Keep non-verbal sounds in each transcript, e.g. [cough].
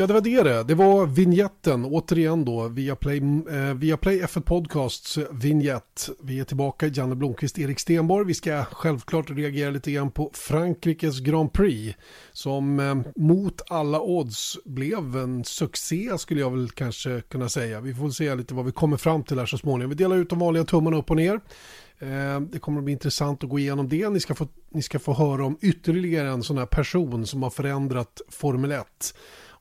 Ja, det var det det. Det var vignetten, återigen då, via Play, eh, via Play F1 Podcasts vignett. Vi är tillbaka, Janne Blomqvist, Erik Stenborg. Vi ska självklart reagera lite grann på Frankrikes Grand Prix, som eh, mot alla odds blev en succé, skulle jag väl kanske kunna säga. Vi får se lite vad vi kommer fram till här så småningom. Vi delar ut de vanliga tummarna upp och ner. Eh, det kommer att bli intressant att gå igenom det. Ni ska få, ni ska få höra om ytterligare en sån här person som har förändrat Formel 1.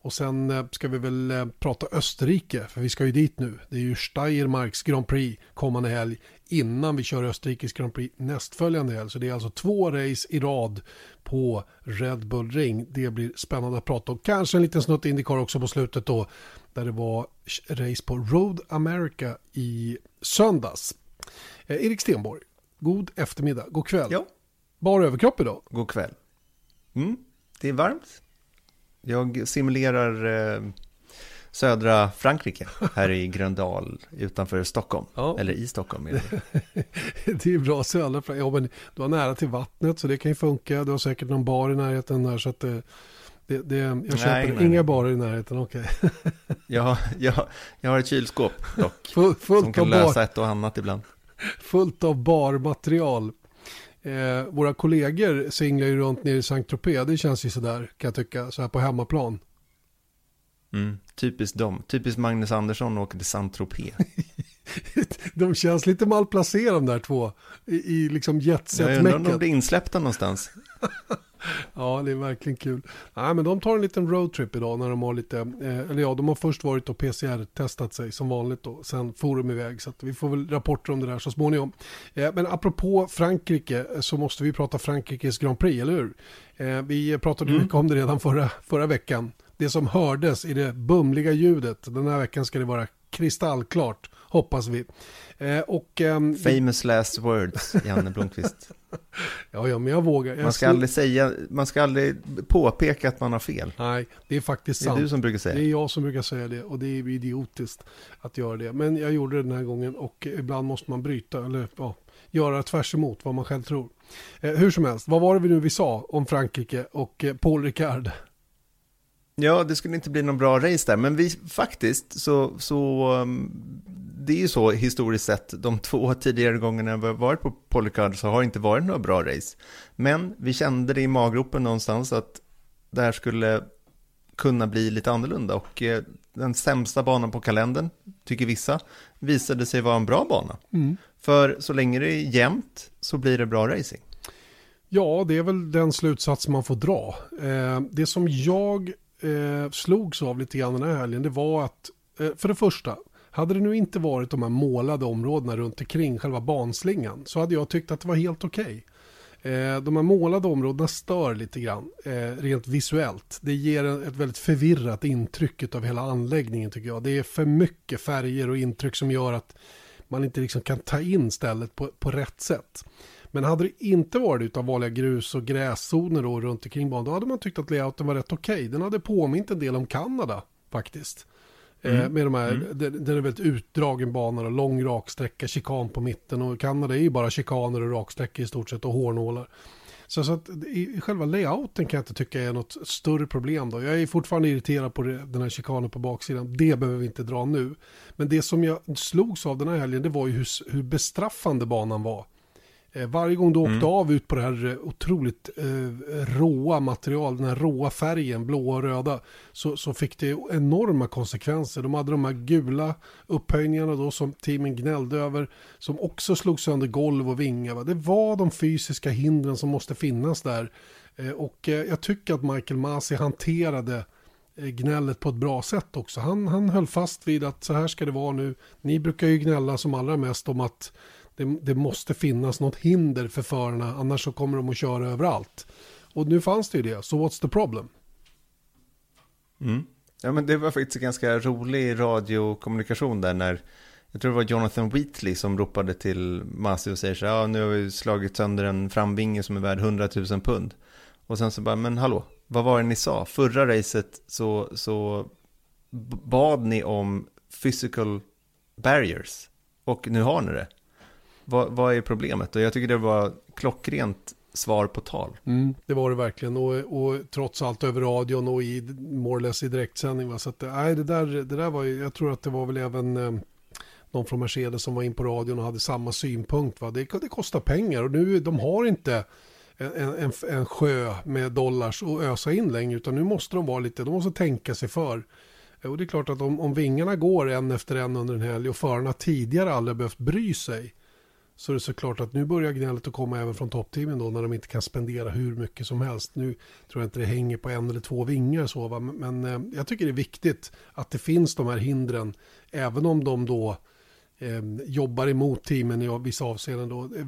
Och sen eh, ska vi väl eh, prata Österrike, för vi ska ju dit nu. Det är ju Steiermarks Grand Prix kommande helg innan vi kör Österrikes Grand Prix nästföljande helg. Så det är alltså två race i rad på Red Bull Ring. Det blir spännande att prata om. Kanske en liten snutt Indycar också på slutet då, där det var race på Road America i söndags. Eh, Erik Stenborg, god eftermiddag, god kväll. Ja. Bara överkropp idag. God kväll. Mm, det är varmt. Jag simulerar eh, södra Frankrike här i Gröndal utanför Stockholm. Ja. Eller i Stockholm. Är det. [laughs] det är bra södra Frankrike. Ja, men du har nära till vattnet så det kan ju funka. Du har säkert någon bar i närheten där så att det, det, det jag köper nej, nej. inga barer i närheten, okej. Okay. [laughs] jag, jag, jag har ett kylskåp dock. Full, fullt som kan lösa bar. ett och annat ibland. Fullt av barmaterial. Eh, våra kollegor singlar ju runt nere i Saint-Tropez. Det känns ju sådär kan jag tycka. Så här på hemmaplan. Mm, typiskt dem. Typiskt Magnus Andersson åker till Saint-Tropez. [laughs] de känns lite malplacerade de där två. I, i liksom jetset-meckat. Jag undrar om de blir insläppta någonstans. [laughs] ja, det är verkligen kul. Nej, men de tar en liten roadtrip idag när de har lite, eh, eller ja, de har först varit och PCR-testat sig som vanligt då, sen får de iväg, så att vi får väl rapporter om det där så småningom. Eh, men apropå Frankrike eh, så måste vi prata Frankrikes Grand Prix, eller hur? Eh, vi pratade mm. mycket om det redan förra, förra veckan. Det som hördes i det bumliga ljudet, den här veckan ska det vara kristallklart, hoppas vi. Eh, och, um, Famous last words, Janne Blomqvist. [laughs] ja, ja, men jag vågar. Jag man, ska aldrig säga, man ska aldrig påpeka att man har fel. Nej, det är faktiskt sant. Det är du som brukar säga det. är jag som brukar säga det och det är idiotiskt att göra det. Men jag gjorde det den här gången och ibland måste man bryta eller ja, göra tvärs emot vad man själv tror. Eh, hur som helst, vad var det vi nu vi sa om Frankrike och eh, Paul Ricard? Ja, det skulle inte bli någon bra race där, men vi faktiskt så, så um, det är ju så historiskt sett, de två tidigare gångerna vi har varit på Polycard så har det inte varit några bra race. Men vi kände det i maggropen någonstans att det här skulle kunna bli lite annorlunda och eh, den sämsta banan på kalendern, tycker vissa, visade sig vara en bra bana. Mm. För så länge det är jämnt så blir det bra racing. Ja, det är väl den slutsats man får dra. Eh, det som jag eh, slogs av lite grann den här helgen, det var att eh, för det första, hade det nu inte varit de här målade områdena runt omkring själva banslingan så hade jag tyckt att det var helt okej. Okay. Eh, de här målade områdena stör lite grann, eh, rent visuellt. Det ger ett väldigt förvirrat intryck av hela anläggningen tycker jag. Det är för mycket färger och intryck som gör att man inte liksom kan ta in stället på, på rätt sätt. Men hade det inte varit av vanliga grus och gräszoner då runt omkring banan, då hade man tyckt att layouten var rätt okej. Okay. Den hade påmint en del om Kanada faktiskt. Eh, mm. med de här, mm. den, den är väldigt utdragen bana och lång raksträcka, chikan på mitten och Kanada är ju bara chikaner och raksträckor i stort sett och hårnålar. Så, så att i själva layouten kan jag inte tycka är något större problem då. Jag är fortfarande irriterad på den här chikanen på baksidan. Det behöver vi inte dra nu. Men det som jag slogs av den här helgen det var ju hur, hur bestraffande banan var. Eh, varje gång du åkte mm. av ut på det här eh, otroligt eh, råa material, den här råa färgen, blåa och röda, så, så fick det enorma konsekvenser. De hade de här gula upphöjningarna då som teamen gnällde över, som också slog sönder golv och vingar. Va? Det var de fysiska hindren som måste finnas där. Eh, och eh, jag tycker att Michael Masi hanterade eh, gnället på ett bra sätt också. Han, han höll fast vid att så här ska det vara nu. Ni brukar ju gnälla som allra mest om att det, det, måste finnas något hinder för förarna, annars så kommer de att köra överallt. Och nu fanns det ju det, så what's the problem? Mm. Ja, men det var faktiskt en ganska rolig radiokommunikation där när jag tror det var Jonathan Wheatley som ropade till Masi och säger så ja nu har vi slagit sönder en framvinge som är värd 100 000 pund. Och sen så bara, men hallå, vad var det ni sa? Förra racet så, så bad ni om physical barriers och nu har ni det vad, vad är problemet? Och jag tycker det var klockrent svar på tal. Mm, det var det verkligen och, och trots allt över radion och i more less i direktsändning. Va? Så att, nej, det, där, det där var ju, jag tror att det var väl även eh, någon från Mercedes som var in på radion och hade samma synpunkt. Va? Det, det kostar pengar och nu de har inte en, en, en sjö med dollars att ösa in längre utan nu måste de vara lite, de måste tänka sig för. Och det är klart att om, om vingarna går en efter en under en helg och förarna tidigare aldrig behövt bry sig så är det såklart att nu börjar gnället att komma även från toppteamen då när de inte kan spendera hur mycket som helst. Nu tror jag inte det hänger på en eller två vingar så va? men, men eh, jag tycker det är viktigt att det finns de här hindren även om de då eh, jobbar emot teamen i vissa avseenden då. Eh,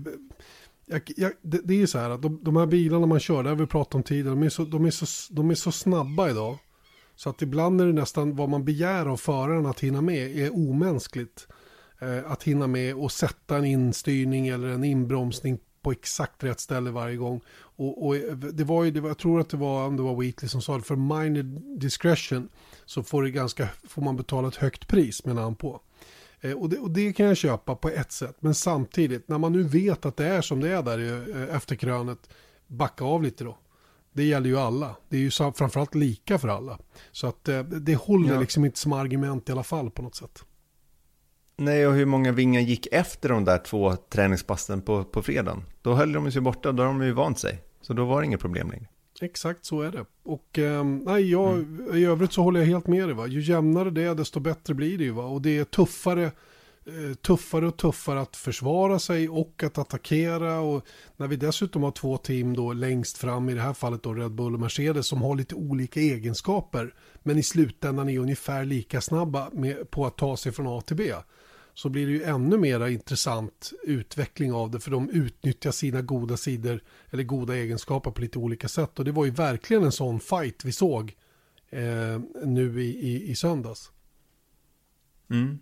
jag, jag, det, det, är ju så här att de, de, här bilarna man kör, det har vi pratat om tidigare, de är, så, de, är så, de är så snabba idag. Så att ibland är det nästan vad man begär av föraren att hinna med är omänskligt. Eh, att hinna med och sätta en instyrning eller en inbromsning på exakt rätt ställe varje gång. Och, och det var ju, det var, jag tror att det var, om det var Wheatley som sa det, för minor discretion så får, det ganska, får man betala ett högt pris menar han på. Eh, och det, och det, kan jag köpa på ett sätt, men samtidigt när man nu vet att det är som det är där eh, efter krönet, backa av lite då. Det gäller ju alla. Det är ju framförallt lika för alla. Så att eh, det håller ja. liksom inte som argument i alla fall på något sätt. Nej, och hur många vingar gick efter de där två träningspassen på, på fredagen? Då höll de sig borta, då har de ju vant sig. Så då var det inget problem längre. Exakt så är det. Och eh, nej, jag, mm. i övrigt så håller jag helt med dig. Va? Ju jämnare det är, desto bättre blir det ju. Va? Och det är tuffare, eh, tuffare och tuffare att försvara sig och att attackera. Och när vi dessutom har två team då längst fram, i det här fallet då Red Bull och Mercedes, som har lite olika egenskaper. Men i slutändan är ungefär lika snabba med, på att ta sig från A till B så blir det ju ännu mera intressant utveckling av det för de utnyttjar sina goda sidor eller goda egenskaper på lite olika sätt och det var ju verkligen en sån fight vi såg eh, nu i, i, i söndags. Mm.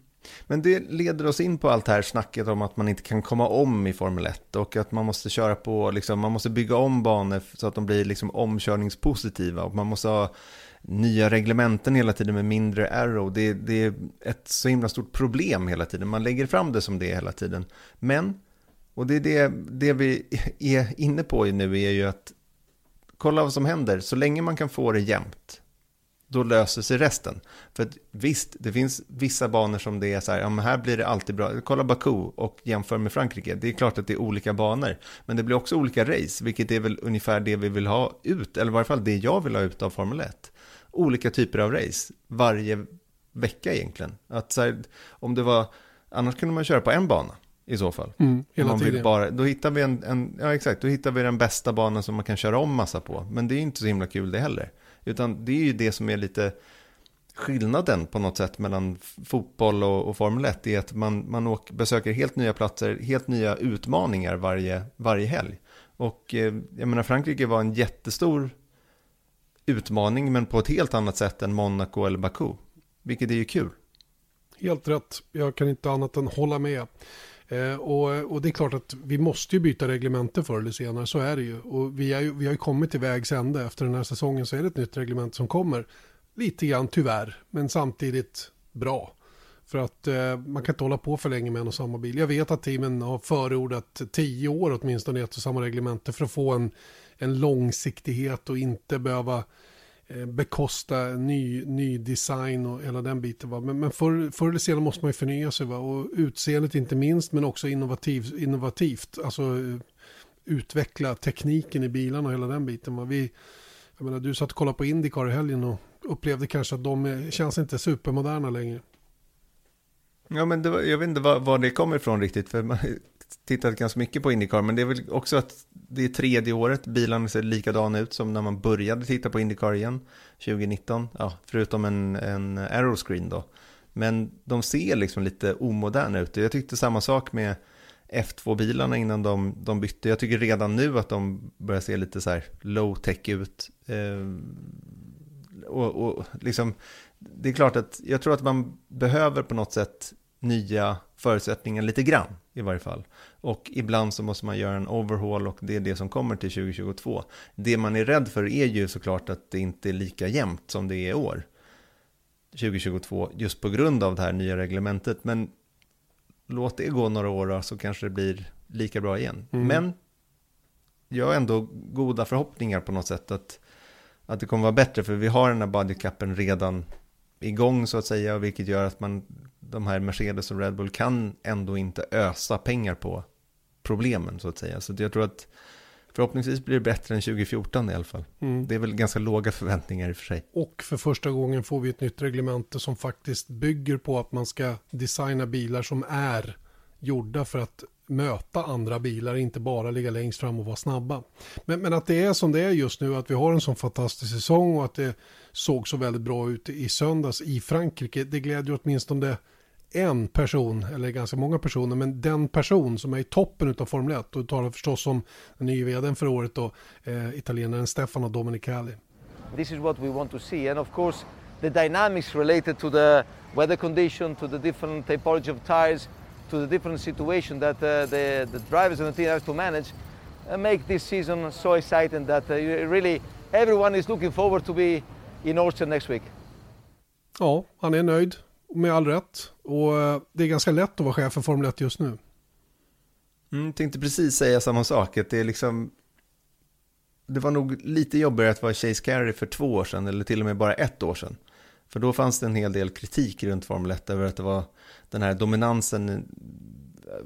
Men det leder oss in på allt det här snacket om att man inte kan komma om i Formel 1 och att man måste köra på, liksom, man måste bygga om banor så att de blir liksom omkörningspositiva och man måste ha nya reglementen hela tiden med mindre arrow. Det, det, är ett så himla stort problem hela tiden. Man lägger fram det som det är hela tiden. Men, och det är det, det vi [laughs] är inne på nu är ju att kolla vad som händer. Så länge man kan få det jämnt, då löser sig resten. För att, visst, det finns vissa banor som det är så här, ja men här blir det alltid bra. Kolla Baku och jämför med Frankrike. Det är klart att det är olika banor, men det blir också olika race, vilket är väl ungefär det vi vill ha ut, eller i varje fall det jag vill ha ut av Formel 1 olika typer av race varje vecka egentligen. Att här, om det var, annars kunde man köra på en bana i så fall. Mm, hela man vill bara, då hittar vi en, en, ja exakt, då hittar vi den bästa banan som man kan köra om massa på. Men det är inte så himla kul det heller. Utan det är ju det som är lite skillnaden på något sätt mellan fotboll och, och Formel 1 är att man, man åker, besöker helt nya platser, helt nya utmaningar varje, varje helg. Och eh, jag menar Frankrike var en jättestor utmaning men på ett helt annat sätt än Monaco eller Baku. Vilket är ju kul. Helt rätt. Jag kan inte annat än hålla med. Eh, och, och, det är klart att vi måste ju byta reglemente förr eller senare, så är det ju. Och vi, är ju, vi har ju kommit till vägs ände efter den här säsongen så är det ett nytt reglement som kommer. Lite grann tyvärr, men samtidigt bra. För att eh, man kan inte hålla på för länge med en och samma bil. Jag vet att teamen har förordat tio år åtminstone i ett och samma reglemente för att få en en långsiktighet och inte behöva eh, bekosta ny, ny design och hela den biten. Va? Men, men förr, förr eller senare måste man ju förnya sig va? och utseendet inte minst men också innovativ, innovativt. Alltså eh, utveckla tekniken i bilarna och hela den biten. Va? Vi, jag menar, du satt och kollade på Indycar i helgen och upplevde kanske att de eh, känns inte supermoderna längre. Ja, men var, jag vet inte var, var, det kommer ifrån riktigt, för man tittat ganska mycket på Indycar, men det är väl också att det är tredje året, bilarna ser likadana ut som när man började titta på Indycar igen, 2019, ja, förutom en, en aeroscreen då. Men de ser liksom lite omoderna ut. Jag tyckte samma sak med F2-bilarna innan de, de bytte. Jag tycker redan nu att de börjar se lite så här low-tech ut. Eh, och, och liksom, det är klart att jag tror att man behöver på något sätt nya förutsättningar lite grann i varje fall. Och ibland så måste man göra en overhaul och det är det som kommer till 2022. Det man är rädd för är ju såklart att det inte är lika jämnt som det är i år. 2022 just på grund av det här nya reglementet. Men låt det gå några år då, så kanske det blir lika bra igen. Mm. Men jag har ändå goda förhoppningar på något sätt att, att det kommer vara bättre, för vi har den här bodycapen redan igång så att säga, vilket gör att man, de här Mercedes och Red Bull kan ändå inte ösa pengar på problemen så att säga. Så jag tror att förhoppningsvis blir det bättre än 2014 i alla fall. Mm. Det är väl ganska låga förväntningar i och för sig. Och för första gången får vi ett nytt reglemente som faktiskt bygger på att man ska designa bilar som är gjorda för att möta andra bilar, inte bara ligga längst fram och vara snabba. Men, men, att det är som det är just nu, att vi har en sån fantastisk säsong och att det såg så väldigt bra ut i söndags i Frankrike, det glädjer åtminstone en person, eller ganska många personer, men den person som är i toppen av Formel 1 och talar förstås om den nya vdn för året då, eh, italienaren Stefano Domenicali. This is what we want to see and of course the dynamics related to the weather condition, to the different typology of tires, to the different situation that uh, the, the drivers and the team have to manage uh, make this season so exciting that uh, really everyone is looking forward to be in Austria next week. Ja, han är nöjd med all rätt och eh, det är ganska lätt att vara chef för Formel 1 just nu. Mm, tänkte precis säga samma sak, att det är liksom det var nog lite jobbigare att vara Chase Carey för två år sedan eller till och med bara ett år sedan. För då fanns det en hel del kritik runt Formel 1 över att det var den här dominansen eh,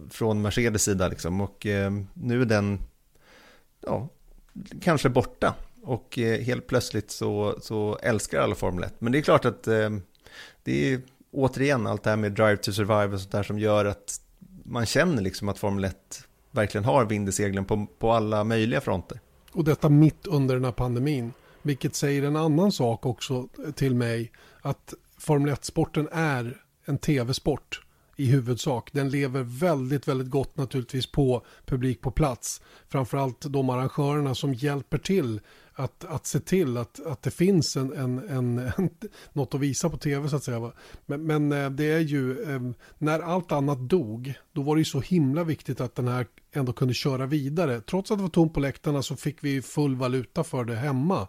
från Mercedes sida liksom. Och eh, nu är den ja, kanske borta. Och eh, helt plötsligt så, så älskar alla Formel 1. Men det är klart att eh, det är återigen allt det här med Drive to Survive och sånt där som gör att man känner liksom att Formel 1 verkligen har vind i seglen på, på alla möjliga fronter. Och detta mitt under den här pandemin. Vilket säger en annan sak också till mig. Att Formel 1-sporten är en tv-sport i huvudsak. Den lever väldigt, väldigt gott naturligtvis på publik på plats. Framförallt de arrangörerna som hjälper till att, att se till att, att det finns en, en, en, en något att visa på tv så att säga. Men, men eh, det är ju, ehm, när allt annat dog, då var det ju så himla viktigt att den här ändå kunde köra vidare. Trots att det var tomt på läktarna så fick vi full valuta för det hemma.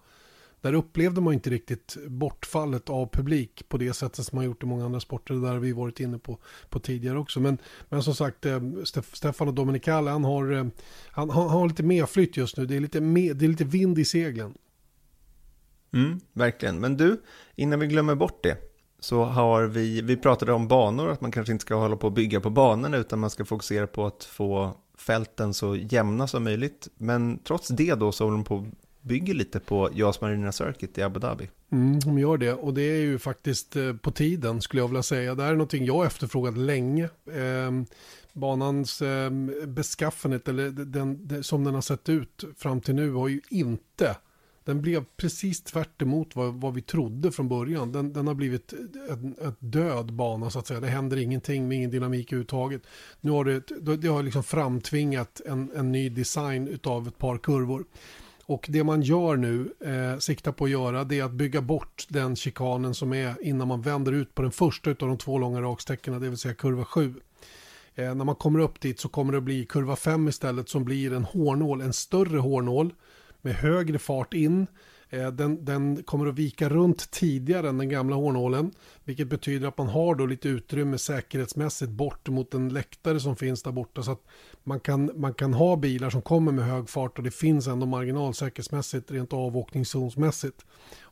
Där upplevde man inte riktigt bortfallet av publik på det sättet som man gjort i många andra sporter. Där har vi varit inne på, på tidigare också. Men, men som sagt, eh, Stefano Domenicali, han har, eh, han, han har lite medflytt just nu. Det är lite, med, det är lite vind i seglen. Mm, verkligen. Men du, innan vi glömmer bort det, så har vi, vi pratade om banor, att man kanske inte ska hålla på att bygga på banorna, utan man ska fokusera på att få fälten så jämna som möjligt. Men trots det då så håller de på bygger lite på JAS Marina Circuit i Abu Dhabi. Mm, de gör det och det är ju faktiskt eh, på tiden skulle jag vilja säga. Det här är någonting jag efterfrågat länge. Eh, banans eh, beskaffenhet eller den, den, som den har sett ut fram till nu har ju inte den blev precis tvärt emot vad, vad vi trodde från början. Den, den har blivit en, en död bana så att säga. Det händer ingenting med ingen dynamik överhuvudtaget. Nu har det, det har liksom framtvingat en, en ny design av ett par kurvor. Och det man gör nu, eh, siktar på att göra, det är att bygga bort den chikanen som är innan man vänder ut på den första av de två långa raksträckorna, det vill säga kurva 7. Eh, när man kommer upp dit så kommer det bli kurva 5 istället som blir en hårnål, en större hårnål med högre fart in Eh, den, den, kommer att vika runt tidigare än den gamla hårnålen. Vilket betyder att man har då lite utrymme säkerhetsmässigt bort mot den läktare som finns där borta. Så att man kan, man kan ha bilar som kommer med hög fart och det finns ändå marginal säkerhetsmässigt rent avåkningszonsmässigt.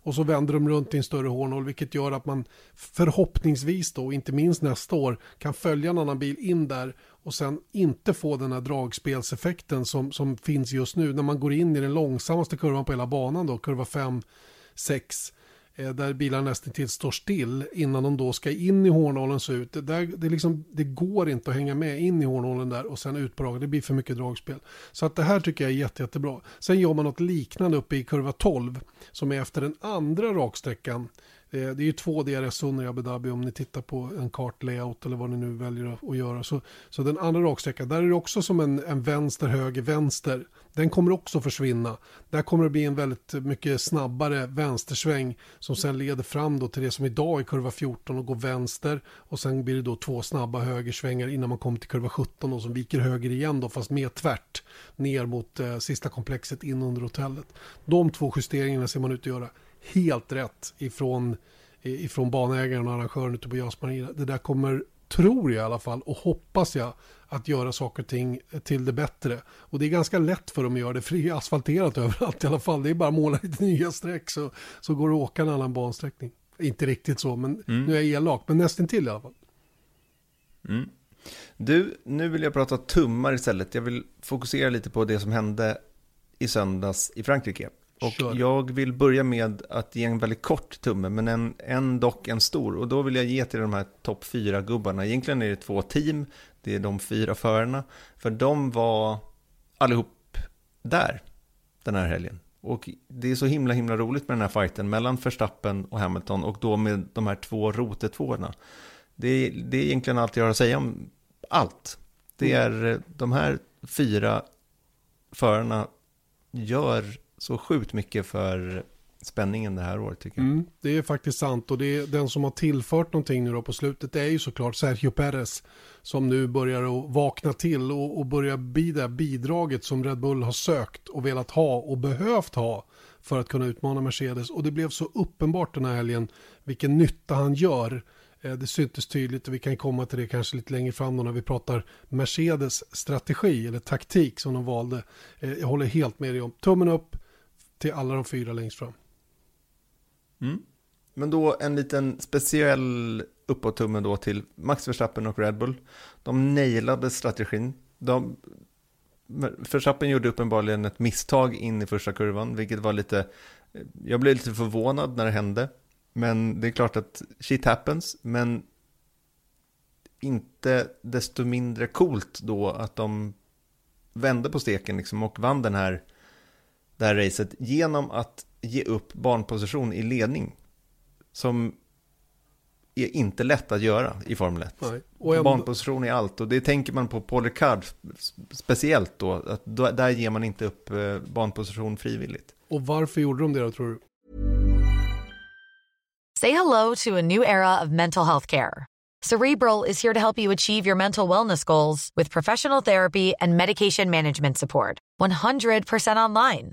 Och så vänder de runt i en större hårnål vilket gör att man förhoppningsvis då, inte minst nästa år, kan följa en annan bil in där och sen inte få den här dragspelseffekten som, som finns just nu. När man går in i den långsammaste kurvan på hela banan då, kurva 5, 6 Eh, där bilarna nästan till står still innan de då ska in i hårnålen så ut. Det, där, det, liksom, det går inte att hänga med in i hårnålen där och sen ut på rakt. Det blir för mycket dragspel. Så att det här tycker jag är jätte, jättebra. Sen gör man något liknande uppe i kurva 12 som är efter den andra raksträckan Eh, det är ju två DRS-zoner i Abu Dhabi om ni tittar på en kartlayout eller vad ni nu väljer att göra. Så, så den andra raksträckan, där är det också som en, en vänster, höger, vänster. Den kommer också försvinna. Där kommer det bli en väldigt mycket snabbare vänstersväng som sen leder fram då till det som idag är kurva 14 och går vänster och sen blir det då två snabba högersvängar innan man kommer till kurva 17 och som viker höger igen då fast mer tvärt ner mot eh, sista komplexet in under hotellet. De två justeringarna ser man ut att göra helt rätt ifrån, ifrån banägaren och arrangören ute på JAS Marina. Det där kommer tror jag i alla fall och hoppas jag att göra saker och ting till det bättre. Och det är ganska lätt för dem att göra det, för det är asfalterat överallt i alla fall. Det är bara att måla lite nya streck så, så går det att åka en annan bansträckning. Inte riktigt så, men mm. nu är jag elak, men nästan till i alla fall. Mm. Du, nu vill jag prata tummar istället. Jag vill fokusera lite på det som hände i söndags i Frankrike. Och Kör. jag vill börja med att ge en väldigt kort tumme, men en, en dock en stor. Och då vill jag ge till de här topp fyra gubbarna. Egentligen är det två team, det är de fyra förarna. För de var allihop där den här helgen. Och det är så himla himla roligt med den här fighten mellan Verstappen och Hamilton och då med de här två rotetvåorna. Det är, det är egentligen allt jag har att säga om allt. Det mm. är de här fyra förarna gör så sjukt mycket för spänningen det här året tycker jag. Mm, det är faktiskt sant och det är den som har tillfört någonting nu då på slutet det är ju såklart Sergio Perez som nu börjar att vakna till och, och börjar bli det bidraget som Red Bull har sökt och velat ha och behövt ha för att kunna utmana Mercedes och det blev så uppenbart den här helgen vilken nytta han gör eh, det syntes tydligt och vi kan komma till det kanske lite längre fram då när vi pratar Mercedes strategi eller taktik som de valde. Eh, jag håller helt med dig om. Tummen upp till alla de fyra längst fram. Mm. Men då en liten speciell uppåt-tumme då till Max Verstappen och Red Bull. De nailade strategin. De, Verstappen gjorde uppenbarligen ett misstag in i första kurvan, vilket var lite... Jag blev lite förvånad när det hände. Men det är klart att shit happens, men inte desto mindre coolt då att de vände på steken liksom och vann den här, det här racet genom att ge upp banposition i ledning. Som är inte lätt att göra i Formel 1. Jag... Banposition är allt och det tänker man på Paul Ricard speciellt då. Att där ger man inte upp eh, banposition frivilligt. Och varför gjorde de det då tror du? Say hello to a new era of mental health care. Cerebral is here to help you achieve your mental wellness goals with professional therapy and medication management support. 100% online.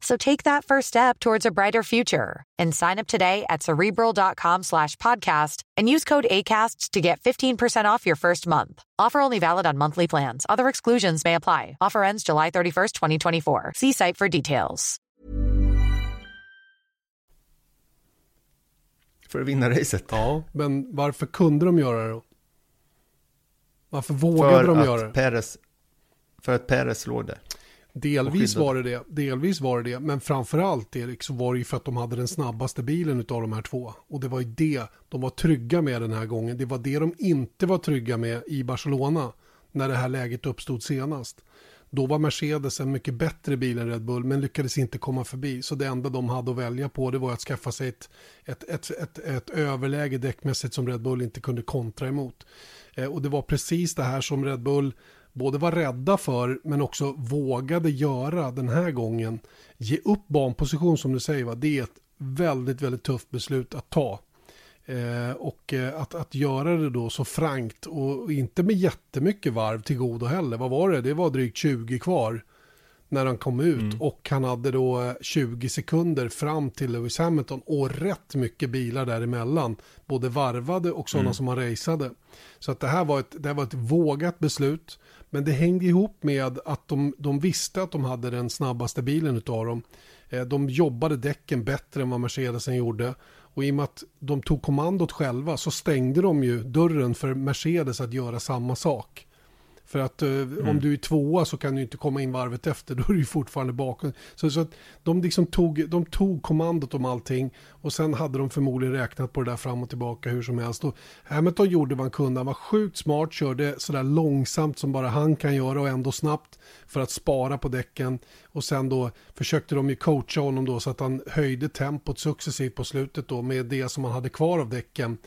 So take that first step towards a brighter future and sign up today at cerebral.com slash podcast and use code ACasts to get 15% off your first month. Offer only valid on monthly plans. Other exclusions may apply. Offer ends July 31st, 2024. See site for details. för att vinna racet. Ja, men varför kunde de göra det då? Varför vågade för de göra det? Perez, för att Perez låg där. Delvis var det det, delvis var det det, men framförallt Erik så var det ju för att de hade den snabbaste bilen av de här två. Och det var ju det de var trygga med den här gången. Det var det de inte var trygga med i Barcelona när det här läget uppstod senast. Då var Mercedes en mycket bättre bil än Red Bull men lyckades inte komma förbi. Så det enda de hade att välja på det var att skaffa sig ett, ett, ett, ett, ett överläge däckmässigt som Red Bull inte kunde kontra emot. Eh, och det var precis det här som Red Bull både var rädda för men också vågade göra den här gången. Ge upp banposition som du säger, va? det är ett väldigt, väldigt tufft beslut att ta. Eh, och eh, att, att göra det då så frankt och inte med jättemycket varv till godo heller. Vad var det? Det var drygt 20 kvar när han kom ut mm. och han hade då 20 eh, sekunder fram till Lewis Hamilton och rätt mycket bilar däremellan. Både varvade och sådana mm. som han raceade. Så att det här var ett, det här var ett vågat beslut. Men det hängde ihop med att de, de visste att de hade den snabbaste bilen utav dem. Eh, de jobbade däcken bättre än vad Mercedesen gjorde. Och i och med att de tog kommandot själva så stängde de ju dörren för Mercedes att göra samma sak. För att uh, mm. om du är tvåa så kan du inte komma in varvet efter, [laughs] då är du fortfarande bakom. Så, så att de, liksom tog, de tog kommandot om allting och sen hade de förmodligen räknat på det där fram och tillbaka hur som helst. Och Hamilton gjorde vad han kunde, han var sjukt smart, körde sådär långsamt som bara han kan göra och ändå snabbt för att spara på däcken. Och sen då försökte de ju coacha honom då så att han höjde tempot successivt på slutet då med det som han hade kvar av däcken.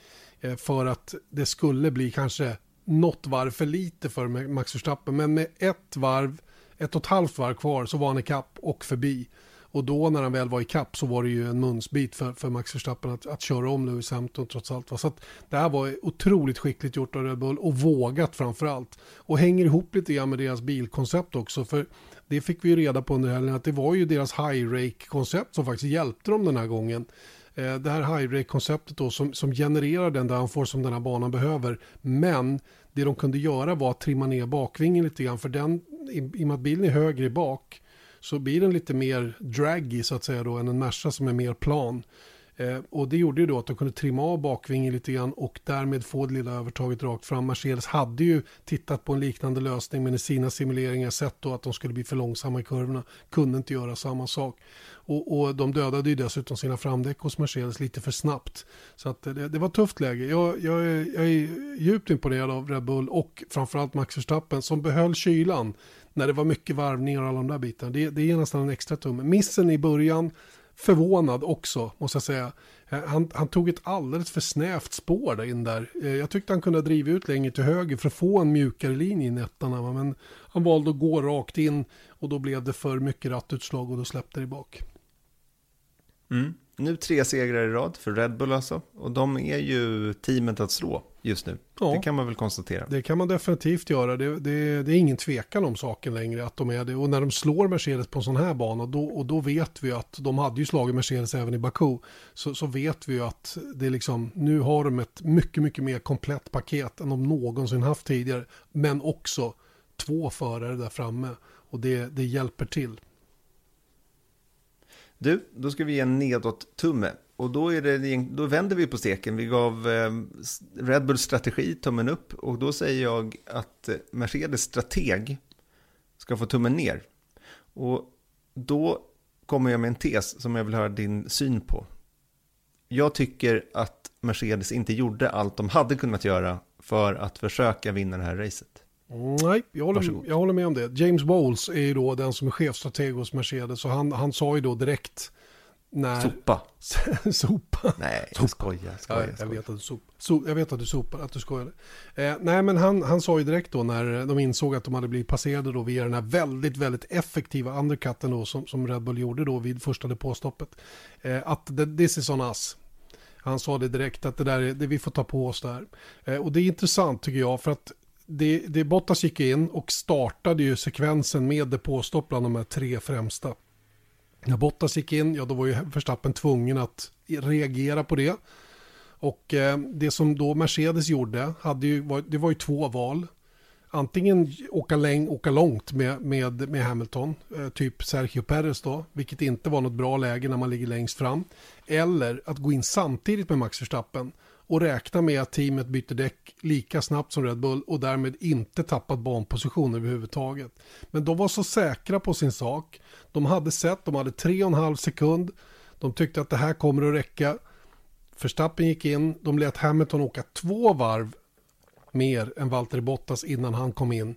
Eh, för att det skulle bli kanske något varv för lite för Max Verstappen. Men med ett varv, ett och ett halvt varv kvar så var han i kapp och förbi. Och då när han väl var i kapp så var det ju en munsbit för, för Max Verstappen att, att köra om Lewis Hamilton trots allt. Så att det här var otroligt skickligt gjort av Red Bull och vågat framför allt. Och hänger ihop lite grann med deras bilkoncept också. För det fick vi ju reda på under helgen att det var ju deras high rake koncept som faktiskt hjälpte dem den här gången. Eh, det här high rake konceptet då som, som genererar den downforce som den här banan behöver. Men det de kunde göra var att trimma ner bakvingen lite grann för den, i, i och med att bilen är högre i bak så blir den lite mer draggy så att säga då än en Merca som är mer plan. Eh, och det gjorde ju då att de kunde trimma av bakvingen lite grann och därmed få det lilla övertaget rakt fram. Mercedes hade ju tittat på en liknande lösning men i sina simuleringar sett då att de skulle bli för långsamma i kurvorna. Kunde inte göra samma sak. Och, och de dödade ju dessutom sina framdäck hos Mercedes lite för snabbt. Så att det, det var ett tufft läge. Jag, jag, är, jag är djupt imponerad av Red Bull och framförallt Max Verstappen som behöll kylan när det var mycket varvningar och alla de där bitarna. Det, det är nästan en extra tumme. Missen i början, förvånad också måste jag säga. Eh, han, han, tog ett alldeles för snävt spår där in där. Eh, jag tyckte han kunde ha drivit ut längre till höger för att få en mjukare linje i nättarna. Men han valde att gå rakt in och då blev det för mycket rattutslag och då släppte det bak. Mm. Nu tre segrar i rad för Red Bull alltså. Och de är ju teamet att slå just nu. Ja, det kan man väl konstatera. Det kan man definitivt göra. Det, det, det, är ingen tvekan om saken längre att de är det. Och när de slår Mercedes på en sån här bana då, och då vet vi att de hade ju slagit Mercedes även i Baku. Så, så vet vi ju att det är liksom, nu har de ett mycket, mycket mer komplett paket än de någonsin haft tidigare. Men också två förare där framme. Och det, det hjälper till. Du, då ska vi ge en nedåt-tumme. Och då, är det, då vänder vi på steken. Vi gav eh, Red Bulls strategi tummen upp. Och då säger jag att eh, Mercedes strateg ska få tummen ner. Och då kommer jag med en tes som jag vill höra din syn på. Jag tycker att Mercedes inte gjorde allt de hade kunnat göra för att försöka vinna det här racet. Nej, jag håller, jag håller med om det. James Bowles är ju då den som är chefstrateg hos Mercedes. Och han, han sa ju då direkt när... Sopa. [laughs] sopa. Nej, jag skojar. skojar, ja, jag, vet att du sop, so, jag vet att du sopar, att du skojar. Eh, nej, men han, han sa ju direkt då när de insåg att de hade blivit passerade då via den här väldigt, väldigt effektiva undercutten då som, som Red Bull gjorde då vid första depåstoppet. Eh, att this is on us. Han sa det direkt att det där är, det vi får ta på oss där. Eh, och det är intressant tycker jag för att det, det Bottas gick in och startade ju sekvensen med depåstopp bland de här tre främsta. När Bottas gick in, ja då var ju Verstappen tvungen att reagera på det. Och eh, det som då Mercedes gjorde, hade ju, det var ju två val. Antingen åka, läng, åka långt med, med, med Hamilton, eh, typ Sergio Perez då, vilket inte var något bra läge när man ligger längst fram. Eller att gå in samtidigt med Max Verstappen och räkna med att teamet byter däck lika snabbt som Red Bull och därmed inte tappat banposition överhuvudtaget. Men de var så säkra på sin sak. De hade sett, de hade tre och en halv sekund. De tyckte att det här kommer att räcka. Förstappen gick in, de lät Hamilton åka två varv mer än Valtteri Bottas innan han kom in.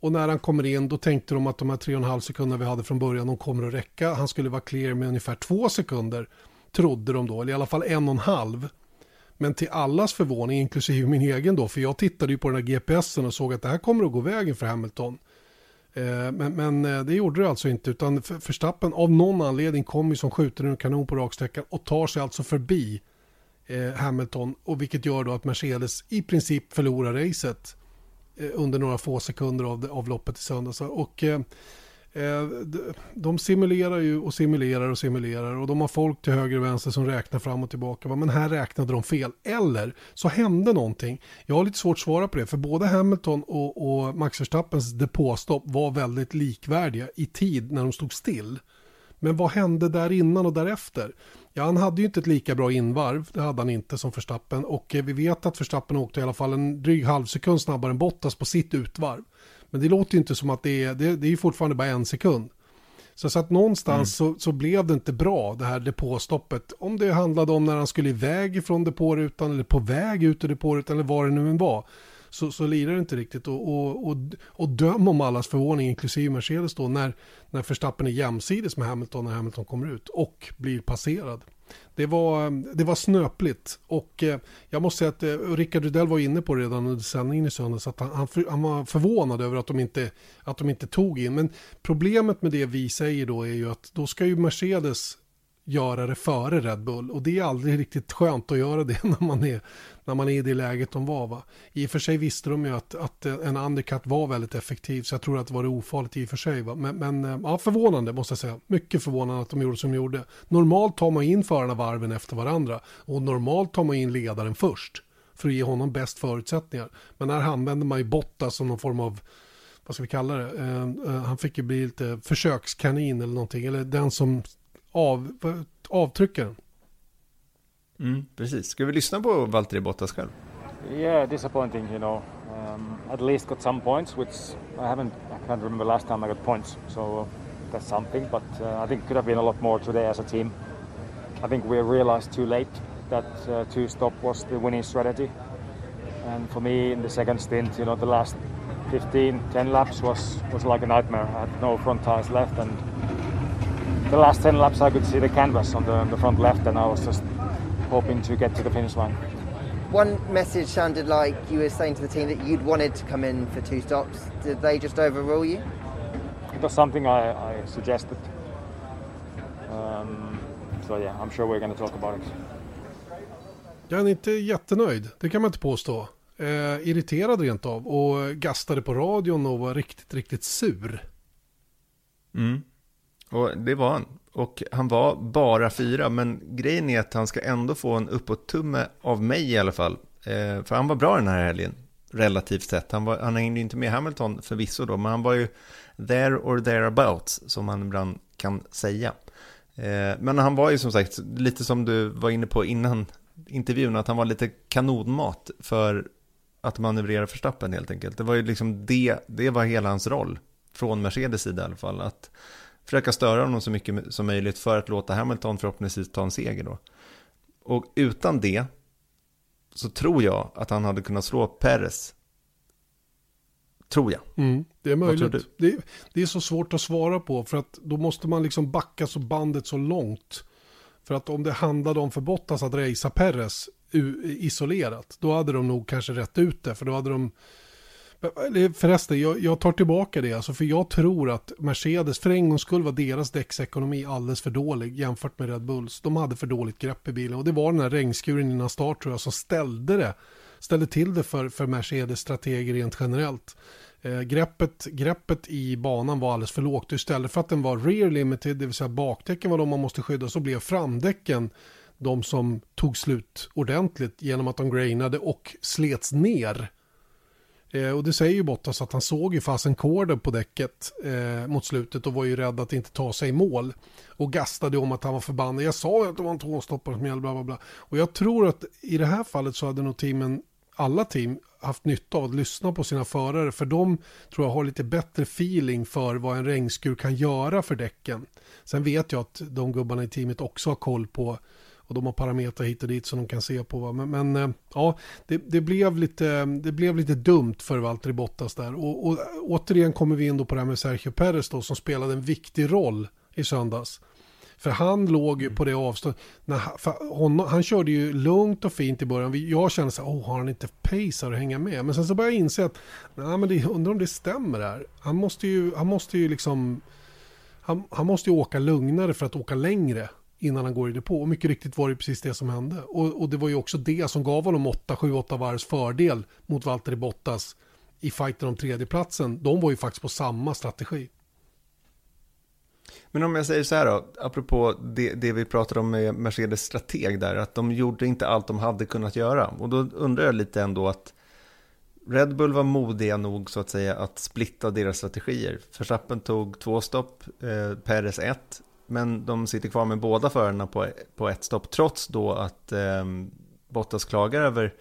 Och när han kommer in då tänkte de att de här tre och en halv sekunder vi hade från början de kommer att räcka. Han skulle vara clear med ungefär två sekunder trodde de då, eller i alla fall en och en halv. Men till allas förvåning, inklusive min egen då, för jag tittade ju på den här GPSen och såg att det här kommer att gå vägen för Hamilton. Eh, men, men, eh, det gjorde det alltså inte, utan Verstappen av någon anledning kom ju som skjuter en kanon på raksträckan och tar sig alltså förbi eh, Hamilton, och vilket gör då att Mercedes i princip förlorar racet under några få sekunder av, av loppet i söndags. Och Eh, Eh, de simulerar ju och simulerar och simulerar och de har folk till höger och vänster som räknar fram och tillbaka. Men här räknade de fel. Eller så hände någonting. Jag har lite svårt att svara på det för både Hamilton och, och Max Verstappens depåstopp var väldigt likvärdiga i tid när de stod still. Men vad hände där innan och därefter? Ja, han hade ju inte ett lika bra invarv, det hade han inte som Verstappen. Och eh, vi vet att Verstappen åkte i alla fall en dryg halvsekund snabbare än Bottas på sitt utvarv. Men det låter ju inte som att det är, det, det är fortfarande bara en sekund. Så, så att någonstans mm. så, så, blev det inte bra det här depåstoppet. Om det handlade om när han skulle iväg från depårutan eller på väg ut ur depårutan eller vad det nu än var så, så lirar det inte riktigt. Och, och, och, och döm om allas förvåning, inklusive Mercedes då, när, när Verstappen är jämsides med Hamilton när Hamilton kommer ut och blir passerad. Det var, det var snöpligt och eh, jag måste säga att eh, Rickard Rydell var inne på det redan under sändningen i söndags att han, han, han, var förvånad över att de, inte, att de inte tog in. Men problemet med det vi säger då är ju att då ska ju Mercedes göra det före Red Bull och det är aldrig riktigt skönt att göra det [laughs] när man är, när man är i det läget de var. Va? I och för sig visste de ju att, att eh, en undercut var väldigt effektiv så jag tror att det var ofarligt i och för sig. Va? Men, men eh, ja, förvånande måste jag säga. Mycket förvånande att de gjorde som de gjorde. Normalt tar man in förarna varven efter varandra och normalt tar man in ledaren först för att ge honom bäst förutsättningar. Men här använder man ju Botta som någon form av vad ska vi kalla det? Uh, uh, han fick ju bli lite försökskanin eller någonting. Eller den som av, avtrycker Mm, precis. Ska vi lyssna på Valtteri Bottas själv? Yeah, disappointing, you know. Um, at least got some points, which I haven't, I can't remember last time I got points. So that's something, but uh, I think could have been a lot more today as a team. I think we realized too late that uh, two stop was the winning strategy. And for me, in the second stint, you know, the last 15, 10 laps was, was like a nightmare. I had no front tires left and the last 10 laps I could see the canvas on the, on the front left and I was just hoping to get to the finish line. One message sounded like you were saying to the team that you'd wanted to come in for two stops. Did they just overrule you? It was something I, I suggested. Um, so yeah, I'm sure we're going to talk about it. Jag är inte jättenöjd, det kan man inte påstå. Eh, irriterad rent av och gastade på radion och var riktigt, riktigt sur. Mm. Och det var han. Och han var bara fyra, men grejen är att han ska ändå få en uppåt-tumme av mig i alla fall. Eh, för han var bra den här helgen, relativt sett. Han, var, han hängde inte med Hamilton förvisso då, men han var ju there or thereabouts, som man ibland kan säga. Eh, men han var ju som sagt, lite som du var inne på innan intervjun, att han var lite kanonmat för att manövrera förstappen helt enkelt. Det var ju liksom det, det var hela hans roll, från Mercedes sida i alla fall. Att försöka störa honom så mycket som möjligt för att låta Hamilton förhoppningsvis ta en seger då. Och utan det så tror jag att han hade kunnat slå Perez. Tror jag. Mm, det är möjligt. Det, det, är så svårt att svara på för att då måste man liksom backa så bandet så långt. För att om det handlade om för Bottas att racea Perez isolerat, då hade de nog kanske rätt ut det. För då hade de Förresten, jag, jag, tar tillbaka det. Alltså, för jag tror att Mercedes, för en gångs skull var deras däcksekonomi alldeles för dålig jämfört med Red Bulls. De hade för dåligt grepp i bilen och det var den här regnskuren innan start tror jag som ställde det. Ställde till det för, för Mercedes strateger rent generellt. Eh, greppet, greppet i banan var alldeles för lågt. Istället för att den var rear limited, det vill säga bakdäcken var de man måste skydda, så blev framdäcken de som tog slut ordentligt genom att de grainade och slets ner Eh, och det säger ju Bottas att han såg ju fasen korden på däcket eh, mot slutet och var ju rädd att inte ta sig i mål. Och gastade om att han var förbannad. Jag sa ju att det var en tvåstoppare som gällde, bla bla bla. Och jag tror att i det här fallet så hade nog teamen, alla team, haft nytta av att lyssna på sina förare. För de tror jag har lite bättre feeling för vad en regnskur kan göra för däcken. Sen vet jag att de gubbarna i teamet också har koll på och de har parametrar hit och dit som de kan se på. Va? Men, men eh, ja, det, det, blev lite, det blev lite dumt för Valtteri Bottas där. Och, och återigen kommer vi in då på det här med Sergio Perez då, som spelade en viktig roll i söndags. För han låg ju på det avståndet. han körde ju lugnt och fint i början. Jag kände så här, oh, har han inte pace att hänga med? Men sen så började jag inse att, nej men det, undrar om det stämmer här. Han måste ju, han måste ju liksom, han, han måste ju åka lugnare för att åka längre innan han går i depå. Och mycket riktigt var det precis det som hände. Och, och det var ju också det som gav honom 8-7-8 varvs fördel mot Valtteri Bottas i fighten om tredjeplatsen. De var ju faktiskt på samma strategi. Men om jag säger så här då, apropå det, det vi pratade om med Mercedes strateg där, att de gjorde inte allt de hade kunnat göra. Och då undrar jag lite ändå att Red Bull var modiga nog så att säga att splitta deras strategier. Verstappen tog två stopp, eh, Perez ett, men de sitter kvar med båda förarna på, på ett stopp, trots då att eh, Bottas klagar över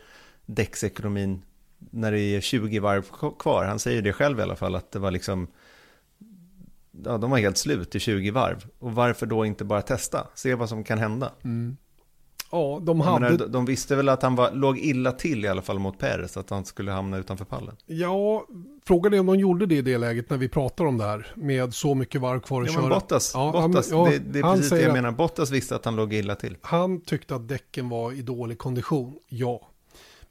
däcksekonomin när det är 20 varv kvar. Han säger det själv i alla fall, att det var liksom, ja, de var helt slut i 20 varv. Och varför då inte bara testa, se vad som kan hända? Mm. Ja, de hade... menar, de- de visste väl att han var, låg illa till i alla fall mot Perez, att han skulle hamna utanför pallen. Ja, frågan är om de gjorde det i det läget när vi pratar om det här. Med så mycket varv kvar att Ja, köra. men Bottas, Ja, Bottas ja, det, det är han precis det jag att- menar. Bottas visste att han låg illa till. Han tyckte att däcken var i dålig kondition, ja.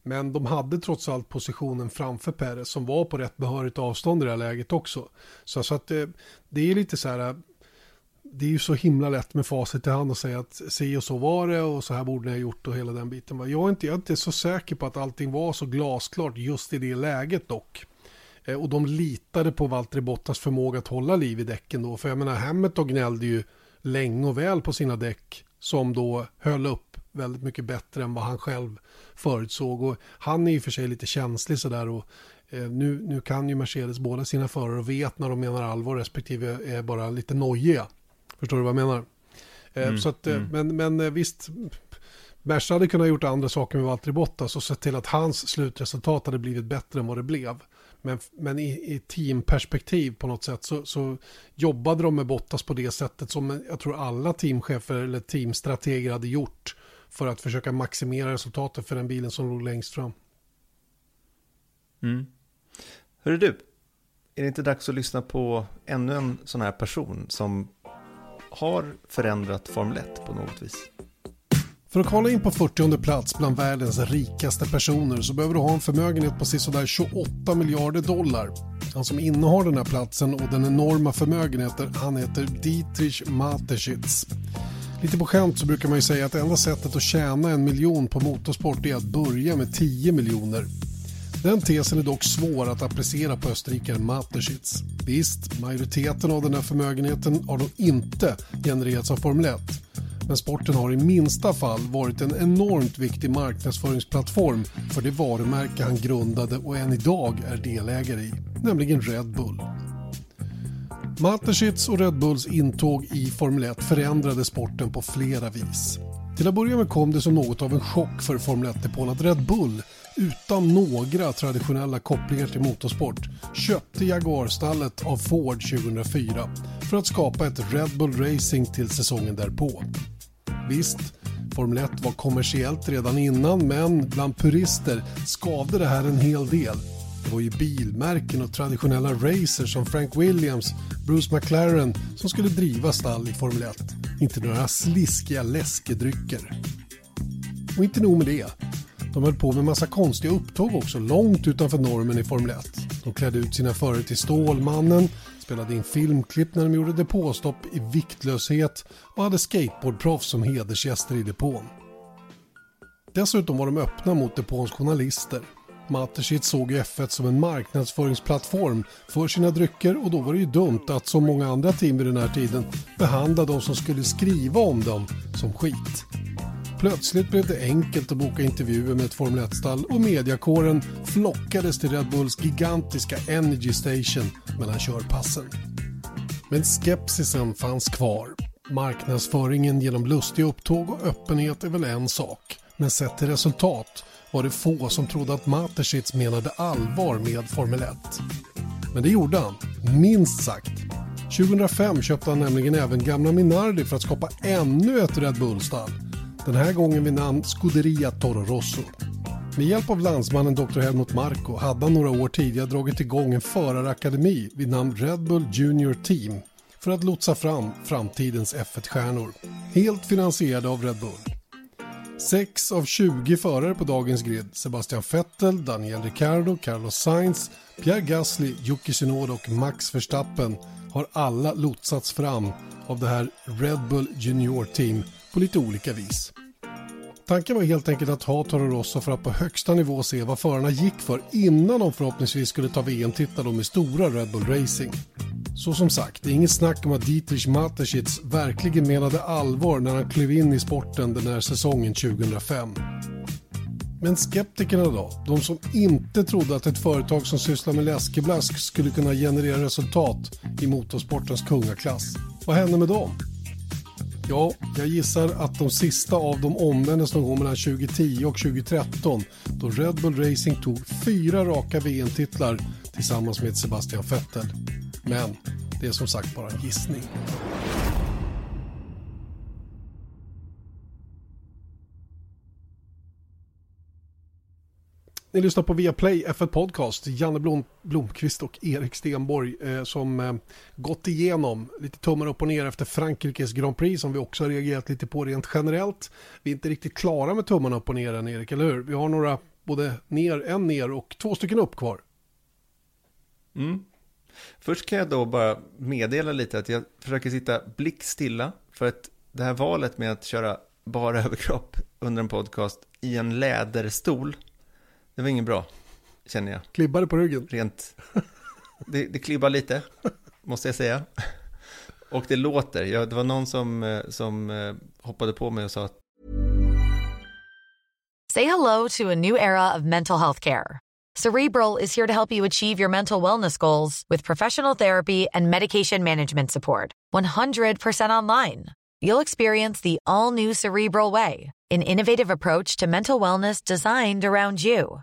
Men de hade trots allt positionen framför Perez som var på rätt behörigt avstånd i det här läget också. Så, så att det, det är lite så här, det är ju så himla lätt med facit i hand och säga att se och så var det och så här borde ni ha gjort och hela den biten. Jag är inte, jag är inte så säker på att allting var så glasklart just i det läget dock. Eh, Och de litade på Valtteri Bottas förmåga att hålla liv i däcken då. För jag menar, Hamilton gnällde ju länge och väl på sina däck som då höll upp väldigt mycket bättre än vad han själv förutsåg. Och han är i och för sig lite känslig sådär och eh, nu, nu kan ju Mercedes båda sina förare och vet när de menar allvar respektive är bara lite nojiga. Förstår du vad jag menar? Eh, så att, eh, Men, men visst, Merca hade kunnat gjort andra saker med Valtteri Bottas och sett till att hans slutresultat hade blivit bättre än vad det blev. Men, men i, i teamperspektiv på något sätt så, så jobbade de med Bottas på det sättet som jag tror alla teamchefer eller teamstrateger hade gjort för att försöka maximera resultatet för den bilen som låg längst fram. Mm. Hörru du, är det inte dags att lyssna på ännu en sån här person som har förändrat Formel 1 på något vis? För att kvala in på 40 plats bland världens rikaste personer så behöver du ha en förmögenhet på sådär 28 miljarder dollar. Han som innehar den här platsen och den enorma förmögenheten, han heter Dietrich Mateschitz. Lite på skämt så brukar man ju säga att enda sättet att tjäna en miljon på motorsport är att börja med 10 miljoner. Den tesen är dock svår att applicera på österrikaren Mateschitz. Visst, majoriteten av den här förmögenheten har nog inte genererats av Formel 1. Men sporten har i minsta fall varit en enormt viktig marknadsföringsplattform för det varumärke han grundade och än idag är delägare i, nämligen Red Bull. Mateschitz och Red Bulls intåg i Formel 1 förändrade sporten på flera vis. Till att börja med kom det som något av en chock för Formel 1-depån att Red Bull utan några traditionella kopplingar till motorsport köpte Jaguarstallet av Ford 2004 för att skapa ett Red Bull Racing till säsongen därpå. Visst, Formel 1 var kommersiellt redan innan men bland purister skavde det här en hel del. Det var ju bilmärken och traditionella racers som Frank Williams, Bruce McLaren som skulle driva stall i Formel 1. Inte några sliskiga läskedrycker. Och inte nog med det. De höll på med massa konstiga upptåg också långt utanför normen i Formel 1. De klädde ut sina förare till Stålmannen, spelade in filmklipp när de gjorde depåstopp i viktlöshet och hade skateboardproffs som hedersgäster i depån. Dessutom var de öppna mot depåns journalister. Mateschitz såg ju F1 som en marknadsföringsplattform för sina drycker och då var det ju dumt att som många andra team vid den här tiden behandla de som skulle skriva om dem som skit. Plötsligt blev det enkelt att boka intervjuer med ett Formel 1-stall och mediakåren flockades till Red Bulls gigantiska Energy Station mellan körpassen. Men skepsisen fanns kvar. Marknadsföringen genom lustiga upptåg och öppenhet är väl en sak. Men sett till resultat var det få som trodde att Mateschitz menade allvar med Formel 1. Men det gjorde han, minst sagt. 2005 köpte han nämligen även gamla Minardi för att skapa ännu ett Red Bull-stall. Den här gången vid namn Scuderia Toro Rosso. Med hjälp av landsmannen Dr. Helmut Marko hade han några år tidigare dragit igång en förarakademi vid namn Red Bull Junior Team för att lotsa fram framtidens F1-stjärnor. Helt finansierade av Red Bull. 6 av 20 förare på dagens grid, Sebastian Vettel, Daniel Ricciardo, Carlos Sainz, Pierre Gasly, Yuki Tsunoda och Max Verstappen har alla lotsats fram av det här Red Bull Junior Team på lite olika vis. Tanken var helt enkelt att ha Toro Rosso för att på högsta nivå se vad förarna gick för innan de förhoppningsvis skulle ta VM-titlar med stora Red Bull Racing. Så som sagt, det är inget snack om att Dietrich Mateschitz verkligen menade allvar när han klev in i sporten den här säsongen 2005. Men skeptikerna då? De som inte trodde att ett företag som sysslar med läskeblask skulle kunna generera resultat i motorsportens kungaklass. Vad hände med dem? Ja, jag gissar att de sista av dem omvändes någon gång mellan 2010 och 2013 då Red Bull Racing tog fyra raka VM-titlar tillsammans med Sebastian Vettel. Men det är som sagt bara en gissning. Ni lyssnar på Viaplay F1 Podcast. Janne Blom, Blomqvist och Erik Stenborg eh, som eh, gått igenom lite tummar upp och ner efter Frankrikes Grand Prix som vi också har reagerat lite på rent generellt. Vi är inte riktigt klara med tummarna upp och ner än Erik, eller hur? Vi har några både ner, en ner och två stycken upp kvar. Mm. Först kan jag då bara meddela lite att jag försöker sitta blickstilla för att det här valet med att köra bara [laughs] överkropp under en podcast i en läderstol det var inget bra, känner jag. Klibbade på ryggen? Rent, det, det klibbar lite, måste jag säga. Och det låter, ja, det var någon som, eh, som eh, hoppade på mig och sa att Say hello to a new era of mental health care. Cerebral is here to help you achieve your mental wellness goals with professional therapy and medication management support. 100% online. You'll experience the all new Cerebral Way, an innovative approach to mental wellness designed around you.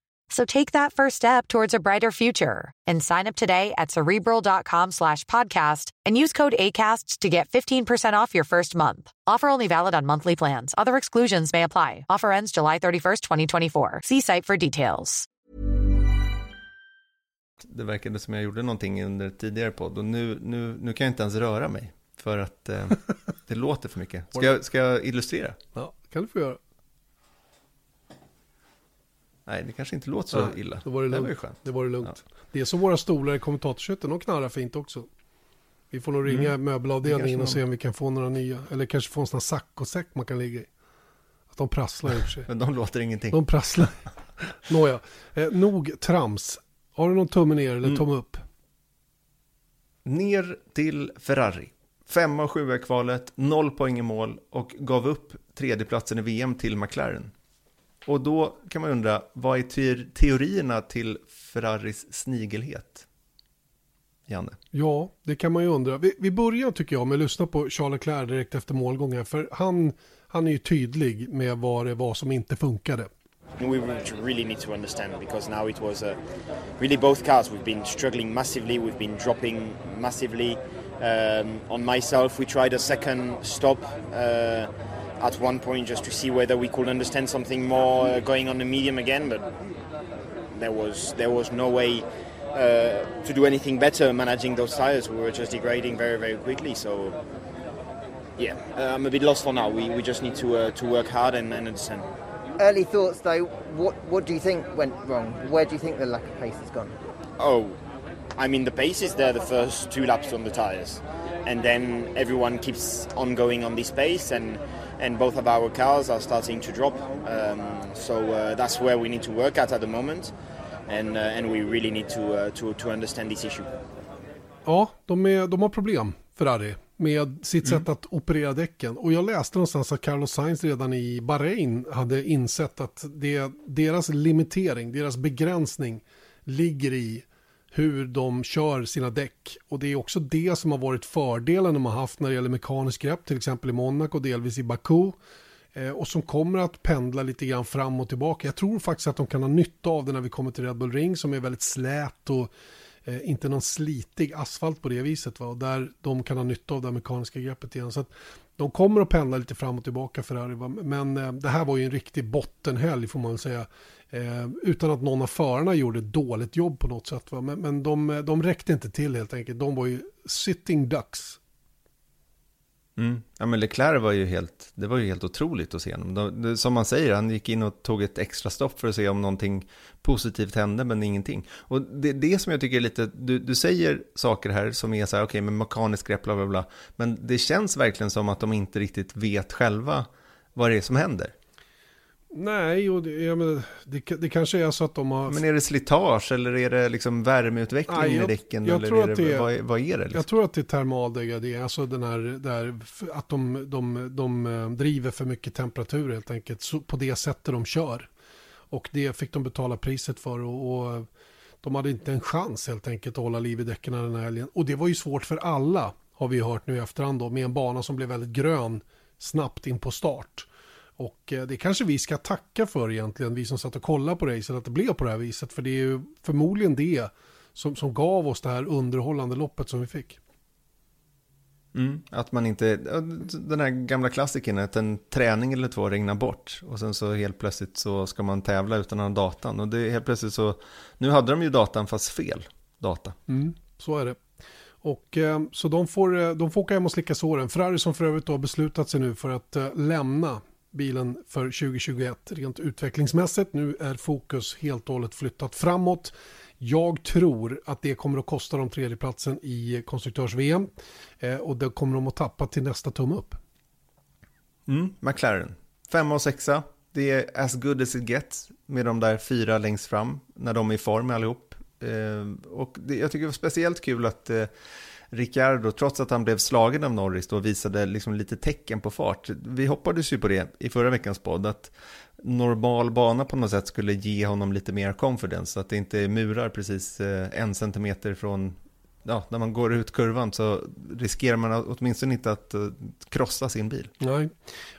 So take that first step towards a brighter future and sign up today at cerebral.com slash podcast and use code ACasts to get 15% off your first month. Offer only valid on monthly plans. Other exclusions may apply. Offer ends July 31st, 2024. See site for details. Det verkade som jag gjorde någonting under tidigare podd och nu, nu, nu kan jag inte ens röra mig för att eh, [laughs] det låter för mycket. Ska jag, ska jag illustrera? Ja, kan du få göra. Nej, det kanske inte låter så Nej, illa. Då var det lugnt. var ju skönt. Det var det lugnt. Det är som våra stolar i kommentatorshytten, de knarrar fint också. Vi får nog ringa Mm. möbelavdelningen Det och se om vi kan få några nya. Eller kanske få en sån här saccosäck man kan ligga i. Att de prasslar i och för sig. [laughs] Men de låter ingenting. De prasslar. [laughs] Nåja, eh, nog trams. Har du någon tumme ner eller Mm. tumme upp? Ner till Ferrari. Femma och sjua i kvalet, noll poäng i mål och gav upp tredjeplatsen i VM till McLaren. Och då kan man undra, vad är te- teorierna till Ferraris snigelhet? Janne? Ja, det kan man ju undra. Vi, vi börjar tycker jag med att lyssna på Charles Leclerc direkt efter målgång här. För han, han är ju tydlig med vad det var som inte funkade. We really need to understand because now it was uh, really both cars. We've been struggling massively. We've been dropping massively. Um, on myself, we tried a second stop uh, at one point just to see whether we could understand something more uh, going on the medium again, but there was there was no way uh, to do anything better managing those tires. We were just degrading very very quickly. So yeah, uh, I'm a bit lost for now. We, we just need to uh, to work hard and, and understand. Early thoughts though, what, what do you think went wrong? Where do you think the lack of pace has gone? Oh, I mean, the pace is there the first two laps on the tires, and then everyone keeps on going on this pace, and and both of our cars are starting to drop. Um, so uh, that's where we need to work at at the moment, and uh, and we really need to uh, to to understand this issue. Ja, de, är, de har problem, Ferrari, med sitt sätt att operera däcken. Och jag läste någonstans att Carlos Sainz redan i Bahrain hade insett att det, deras limitering, deras begränsning ligger i hur de kör sina däck. Och det är också det som har varit fördelen de har haft när det gäller mekanisk grepp, till exempel i Monaco delvis i Baku. Eh, och som kommer att pendla lite grann fram och tillbaka. Jag tror faktiskt att de kan ha nytta av det när vi kommer till Red Bull Ring som är väldigt slät och eh, inte någon slitig asfalt på det viset. Va? Och där de kan ha nytta av det mekaniska greppet igen. Så att de kommer att pendla lite fram och tillbaka Ferrari. Va? Men eh, det här var ju en riktig bottenhelg får man väl säga. Eh, utan att någon av förarna gjorde ett dåligt jobb på något sätt. Va? Men, men de, de räckte inte till helt enkelt. De var ju sitting ducks. Mm. Ja, men Leclerc var ju helt, det var ju helt otroligt att se honom. De, de, som man säger, han gick in och tog ett extra stopp för att se om någonting positivt hände, men ingenting. Och det, det som jag tycker är lite, du, du säger saker här som är så här, okej, okay, med mekanisk grepp, bla bla bla. Men det känns verkligen som att de inte riktigt vet själva vad det är som händer. Nej, och det, menar, det, det kanske är så att de har... Men är det slitage eller är det liksom värmeutveckling Nej, jag- i däcken? jag eller tror är att det, vad, vad är det? Liksom? Jag tror att det är termaldegradering, alltså den här där, att de, de, de eh, driver för mycket temperatur helt enkelt, så på det sättet de kör. Och det fick de betala priset för och, och de hade inte en chans helt enkelt att hålla liv i däcken den här helgen. Och det var ju svårt för alla, har vi hört nu i efterhand då, med en bana som blev väldigt grön snabbt in på start. Och eh, det kanske vi ska tacka för egentligen, vi som satt och kollade på racet, att det blev på det här viset. För det är ju förmodligen det som, som gav oss det här underhållande loppet som vi fick. Mm, att man inte, den här gamla klassikern, att en träning eller två regnar bort och sen så helt plötsligt så ska man tävla utan att ha datan. Och det är helt plötsligt så, nu hade de ju datan fast fel data. Mm, så är det. Och eh, så de får, eh, de får åka hem och slicka såren. Ferrari som för övrigt har beslutat sig nu för att lämna bilen för 2021 rent utvecklingsmässigt. Nu är fokus helt och hållet flyttat framåt. Jag tror att det kommer att kosta dem tredjeplatsen i konstruktörs-VM eh, och det kommer de att tappa till nästa tumme upp. Mm, McLaren, femma och sexa. Det är as good as it gets med de där fyra längst fram när de är i form allihop. Eh, och det, jag tycker det var speciellt kul att eh, Ricciardo, trots att han blev slagen av Norris, då visade liksom lite tecken på fart. Vi hoppades ju på det i förra veckans podd, att normal bana på något sätt skulle ge honom lite mer confidence, så att det inte är murar precis eh, en centimeter från ja, när man går ut kurvan så riskerar man åtminstone inte att eh, krossa sin bil. Nej,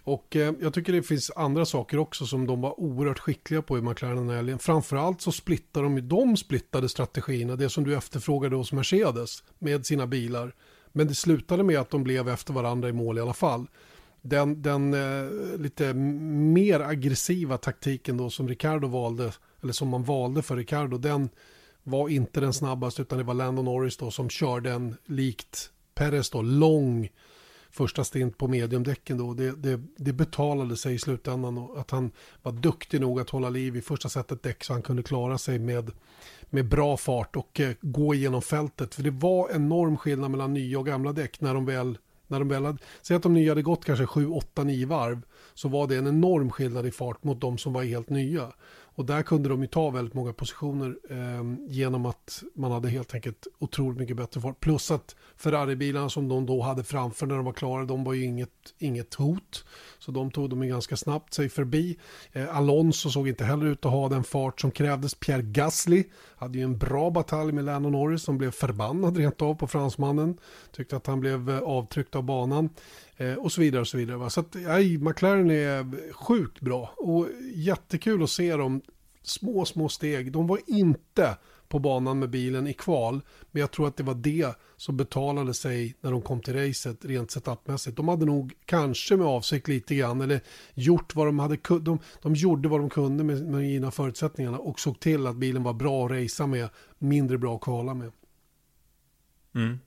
och eh, jag tycker det finns andra saker också som de var oerhört skickliga på i McLaren den här helgen. Framförallt så splittar de, ju de splittade strategierna, det som du efterfrågade hos Mercedes med sina bilar. Men det slutade med att de blev efter varandra i mål i alla fall. Den, den eh, lite mer aggressiva taktiken då som Ricardo valde, eller som man valde för Ricardo, den var inte den snabbaste utan det var Landon Norris då som körde en likt Perez då lång första stint på mediumdäcken då. Det, det, det betalade sig i slutändan och att han var duktig nog att hålla liv i första sättet däck så han kunde klara sig med, med bra fart och eh, gå igenom fältet. För det var enorm skillnad mellan nya och gamla däck när de väl när de väl hade, säg att de nya hade gått kanske 7, 8, 9 varv så var det en enorm skillnad i fart mot de som var helt nya. Och där kunde de ju ta väldigt många positioner eh, genom att man hade helt enkelt otroligt mycket bättre fart. Plus att Ferrari-bilarna som de då hade framför när de var klara, de var ju inget, inget hot. Så de tog de ju ganska snabbt sig förbi. Eh, Alonso såg inte heller ut att ha den fart som krävdes. Pierre Gasly hade ju en bra batalj med Lando Norris som blev förbannad rent av på fransmannen. Tyckte att han blev eh, avtryckt av banan. Eh, och så vidare och så vidare. Va? Så att aj, McLaren är sjukt bra och jättekul att se dem små, små steg. De var inte på banan med bilen i kval. Men jag tror att det var det som betalade sig när de kom till racet rent setupmässigt. De hade nog kanske med avsikt lite grann eller gjort vad de hade de, de gjorde vad de kunde med, med givna förutsättningarna och såg till att bilen var bra att racea med, mindre bra att kvala med. Mm.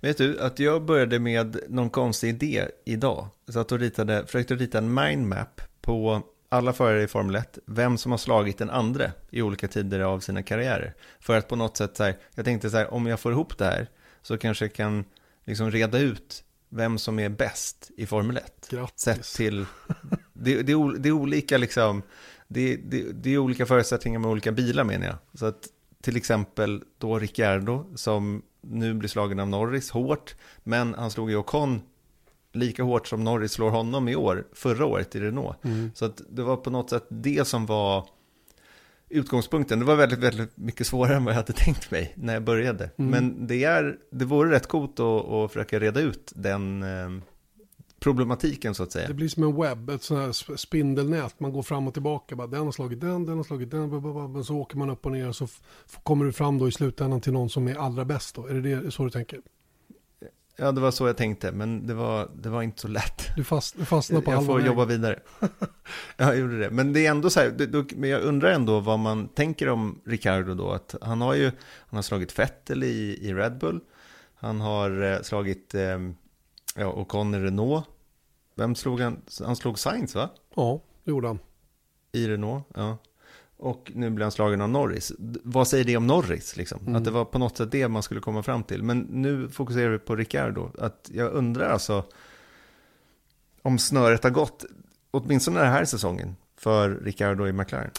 Vet du, att jag började med någon konstig idé idag. Så att jag ritade, försökte rita en mindmap på alla förare i Formel 1, vem som har slagit den andra i olika tider av sina karriärer. För att på något sätt, så här, jag tänkte så här, om jag får ihop det här så kanske jag kan liksom reda ut vem som är bäst i Formel 1. Grattis. Sett till, det, det, det är olika liksom, det, det, det är olika förutsättningar med olika bilar menar jag. Så att till exempel då Ricciardo som nu blir slagen av Norris hårt, men han slog ju Ocon lika hårt som Norris slår honom i år, förra året i Renault. Mm. Så att det var på något sätt det som var utgångspunkten. Det var väldigt, väldigt mycket svårare än vad jag hade tänkt mig när jag började. Mm. Men det, är, det vore rätt coolt att, att försöka reda ut den eh, problematiken så att säga. Det blir som en webb, ett sånt här spindelnät. Man går fram och tillbaka. Bara, den har slagit den, den har slagit den. Så åker man upp och ner och så kommer du fram då i slutändan till någon som är allra bäst. Då. Är det, det så du tänker? Ja, det var så jag tänkte, men det var, det var inte så lätt. Du, fast, du fastnade på Jag får jobba vidare. [laughs] jag gjorde det. Men det är ändå så här, då, men jag undrar ändå vad man tänker om Ricardo då. Att han har ju, han har slagit Vettel i, i Red Bull. Han har eh, slagit, eh, ja, Ocon i Renault. Vem slog han? Han slog Sainz va? Ja, det gjorde han. I Renault, ja. Och nu blir han slagen av Norris. Vad säger det om Norris? Liksom? Mm. Att det var på något sätt det man skulle komma fram till. Men nu fokuserar vi på Ricardo. Att jag undrar alltså om snöret har gått, åtminstone den här säsongen, för Ricardo i McLaren.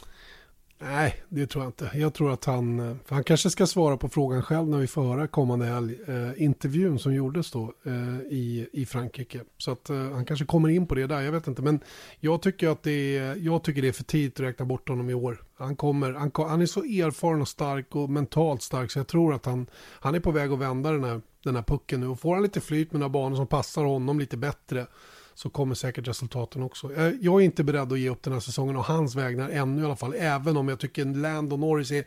Nej, det tror jag inte. Jag tror att han, eh, för han kanske ska svara på frågan själv när vi får höra kommande helg. Eh, intervjun som gjordes då eh, i, i Frankrike. Så att eh, han kanske kommer in på det där, jag vet inte. Men jag tycker att det är, jag tycker det är för tidigt att räkna bort honom i år. Han, kommer, han, han är så erfaren och stark och mentalt stark så jag tror att han, han är på väg att vända den här, den här pucken nu. Och får han lite flyt med några banor som passar honom lite bättre så kommer säkert resultaten också. Jag är inte beredd att ge upp den här säsongen och hans vägnar ännu i alla fall. Även om jag tycker Landon Norris är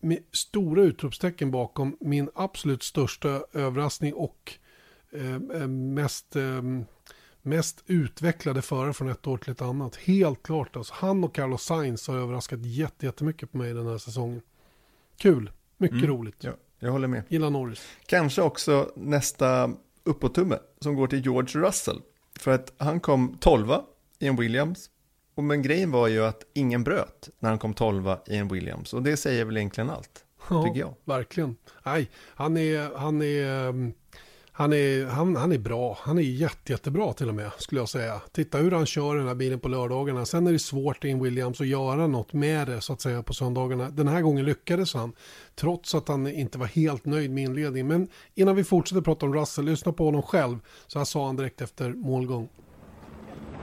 med stora utropstecken bakom min absolut största överraskning och eh, eh, mest, eh, mest utvecklade förare från ett år till ett annat. Helt klart alltså. Han och Carlos Sainz har överraskat jättemycket på mig den här säsongen. Kul, mycket mm. roligt. Ja, jag håller med. Gillar Norris. Kanske också nästa uppåttumme som går till George Russell. För att han kom tolva i en Williams. Och men grejen var ju att ingen bröt när han kom tolva i en Williams. Och det säger väl egentligen allt, ja, tycker jag. Verkligen. Nej, han är, han är, ehm, han är, han, han är bra. Han är jätte, jättebra till och med, skulle jag säga. Titta hur han kör den här bilen på lördagarna. Sen är det svårt in Williams att göra något med det, så att säga, på söndagarna. Den här gången lyckades han, trots att han inte var helt nöjd med inledningen. Men innan vi fortsätter prata om Russell, lyssna på honom själv. Så här sa han direkt efter målgång.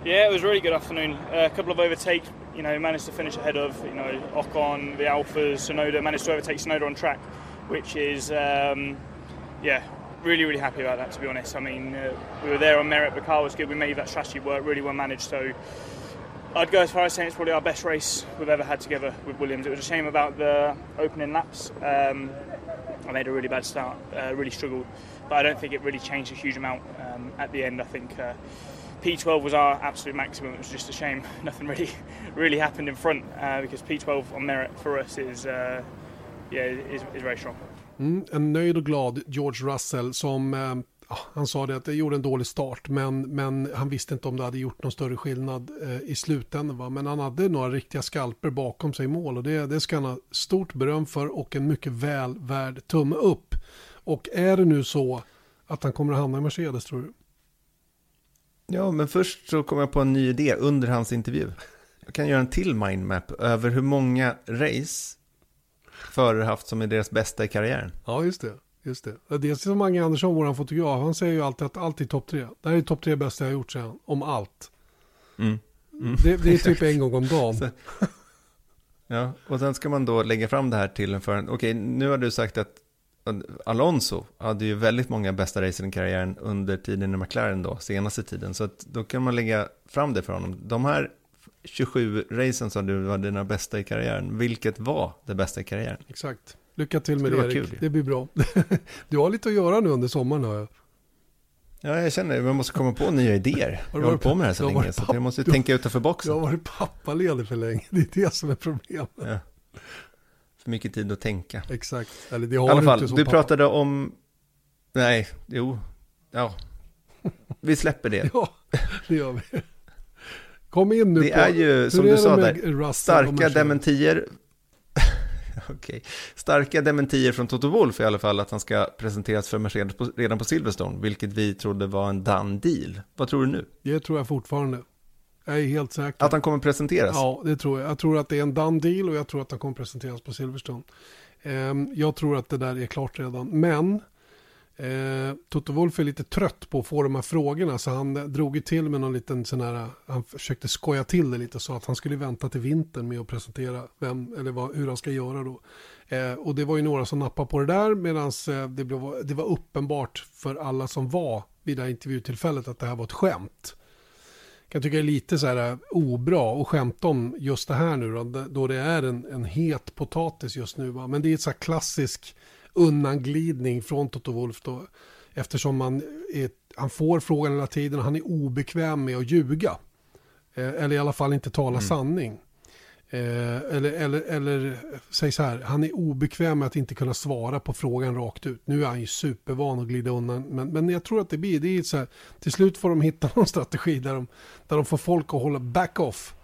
Yeah, it was a really good afternoon. Uh, a couple of overtake, you know, managed to finish ahead of, you know, Ocon, the Alphas, Sonoda, managed to overtake Sonoda on track, which is, um, yeah, really, really happy about that, to be honest. I mean, uh, we were there on merit, the car was good, we made that strategy work, really well managed. So I'd go as far as saying it's probably our best race we've ever had together with Williams. It was a shame about the opening laps. Um, I made a really bad start, uh, really struggled, but I don't think it really changed a huge amount um, at the end. I think uh, P12 was our absolute maximum. It was just a shame [laughs] nothing really, really happened in front uh, because P12 on merit for us is, uh, yeah, is, is very strong. Mm, en nöjd och glad George Russell som eh, han sa det att det gjorde en dålig start men, men han visste inte om det hade gjort någon större skillnad eh, i slutändan. Va? Men han hade några riktiga skalper bakom sig i mål och det, det ska han ha stort beröm för och en mycket väl värd tumme upp. Och är det nu så att han kommer att hamna i Mercedes tror du? Ja, men först så kom jag på en ny idé under hans intervju. Jag kan göra en till mindmap över hur många race förare haft som är deras bästa i karriären. Ja, just det. Just det. Dels som Mange Andersson, vår fotograf, han säger ju alltid att allt är topp tre. Det här är topp tre bästa jag har gjort, säger han, om allt. Mm. Mm. Det, det, är typ en gång om dagen. [laughs] Så, ja, och sen ska man då lägga fram det här till en förare. Okej, nu har du sagt att Alonso hade ju väldigt många bästa racer i karriären under tiden i McLaren då, senaste tiden. Så att då kan man lägga fram det för honom. De här 27 racen som du var dina bästa i karriären, vilket var det bästa i karriären? Exakt. Lycka till med det, Erik. Kul. Det blir bra. [laughs] du har lite att göra nu under sommaren hör jag. Ja, jag känner att man måste komma på nya idéer. Jag har hållit på med det här så länge, så jag måste du, tänka utanför boxen. Du har varit pappaledig för länge, [laughs] det är det som är problemet. Ja. För mycket tid att tänka. Exakt, eller det har I alla fall, du, du pratade om... Nej, jo, ja. Vi släpper det. [laughs] ja, det gör vi. Kom in nu det på... är ju, som är du sa där, starka dementier. [laughs] okay. Starka dementier från Toto Wolff i alla fall att han ska presenteras för Mercedes på, redan på Silverstone, vilket vi trodde var en done deal. Vad tror du nu? Det tror jag fortfarande. Jag är helt säker. Att han kommer presenteras? Ja, det tror jag. Jag tror att det är en done deal och jag tror att han kommer presenteras på Silverstone. Ehm, jag tror att det där är klart redan. Men Eh, Toto Wolff är lite trött på att få de här frågorna så han drog ju till med någon liten sån här, han försökte skoja till det lite så att han skulle vänta till vintern med att presentera vem, eller vad, hur han ska göra då. Eh, och det var ju några som nappade på det där medan eh, det, det var uppenbart för alla som var vid det här intervjutillfället att det här var ett skämt. Jag kan tycka det är lite så här eh, obra att skämta om just det här nu då, då det är en, en het potatis just nu. Va? Men det är ett så här klassiskt undanglidning från Toto Wolf då. Eftersom man är, han får frågan hela tiden och han är obekväm med att ljuga. Eh, eller i alla fall inte tala mm. sanning. Eh, eller, eller, eller säg så här, han är obekväm med att inte kunna svara på frågan rakt ut. Nu är han ju supervan att glida undan. Men, men jag tror att det blir, det är så här, till slut får de hitta [laughs] någon strategi där de, där de får folk att hålla back off.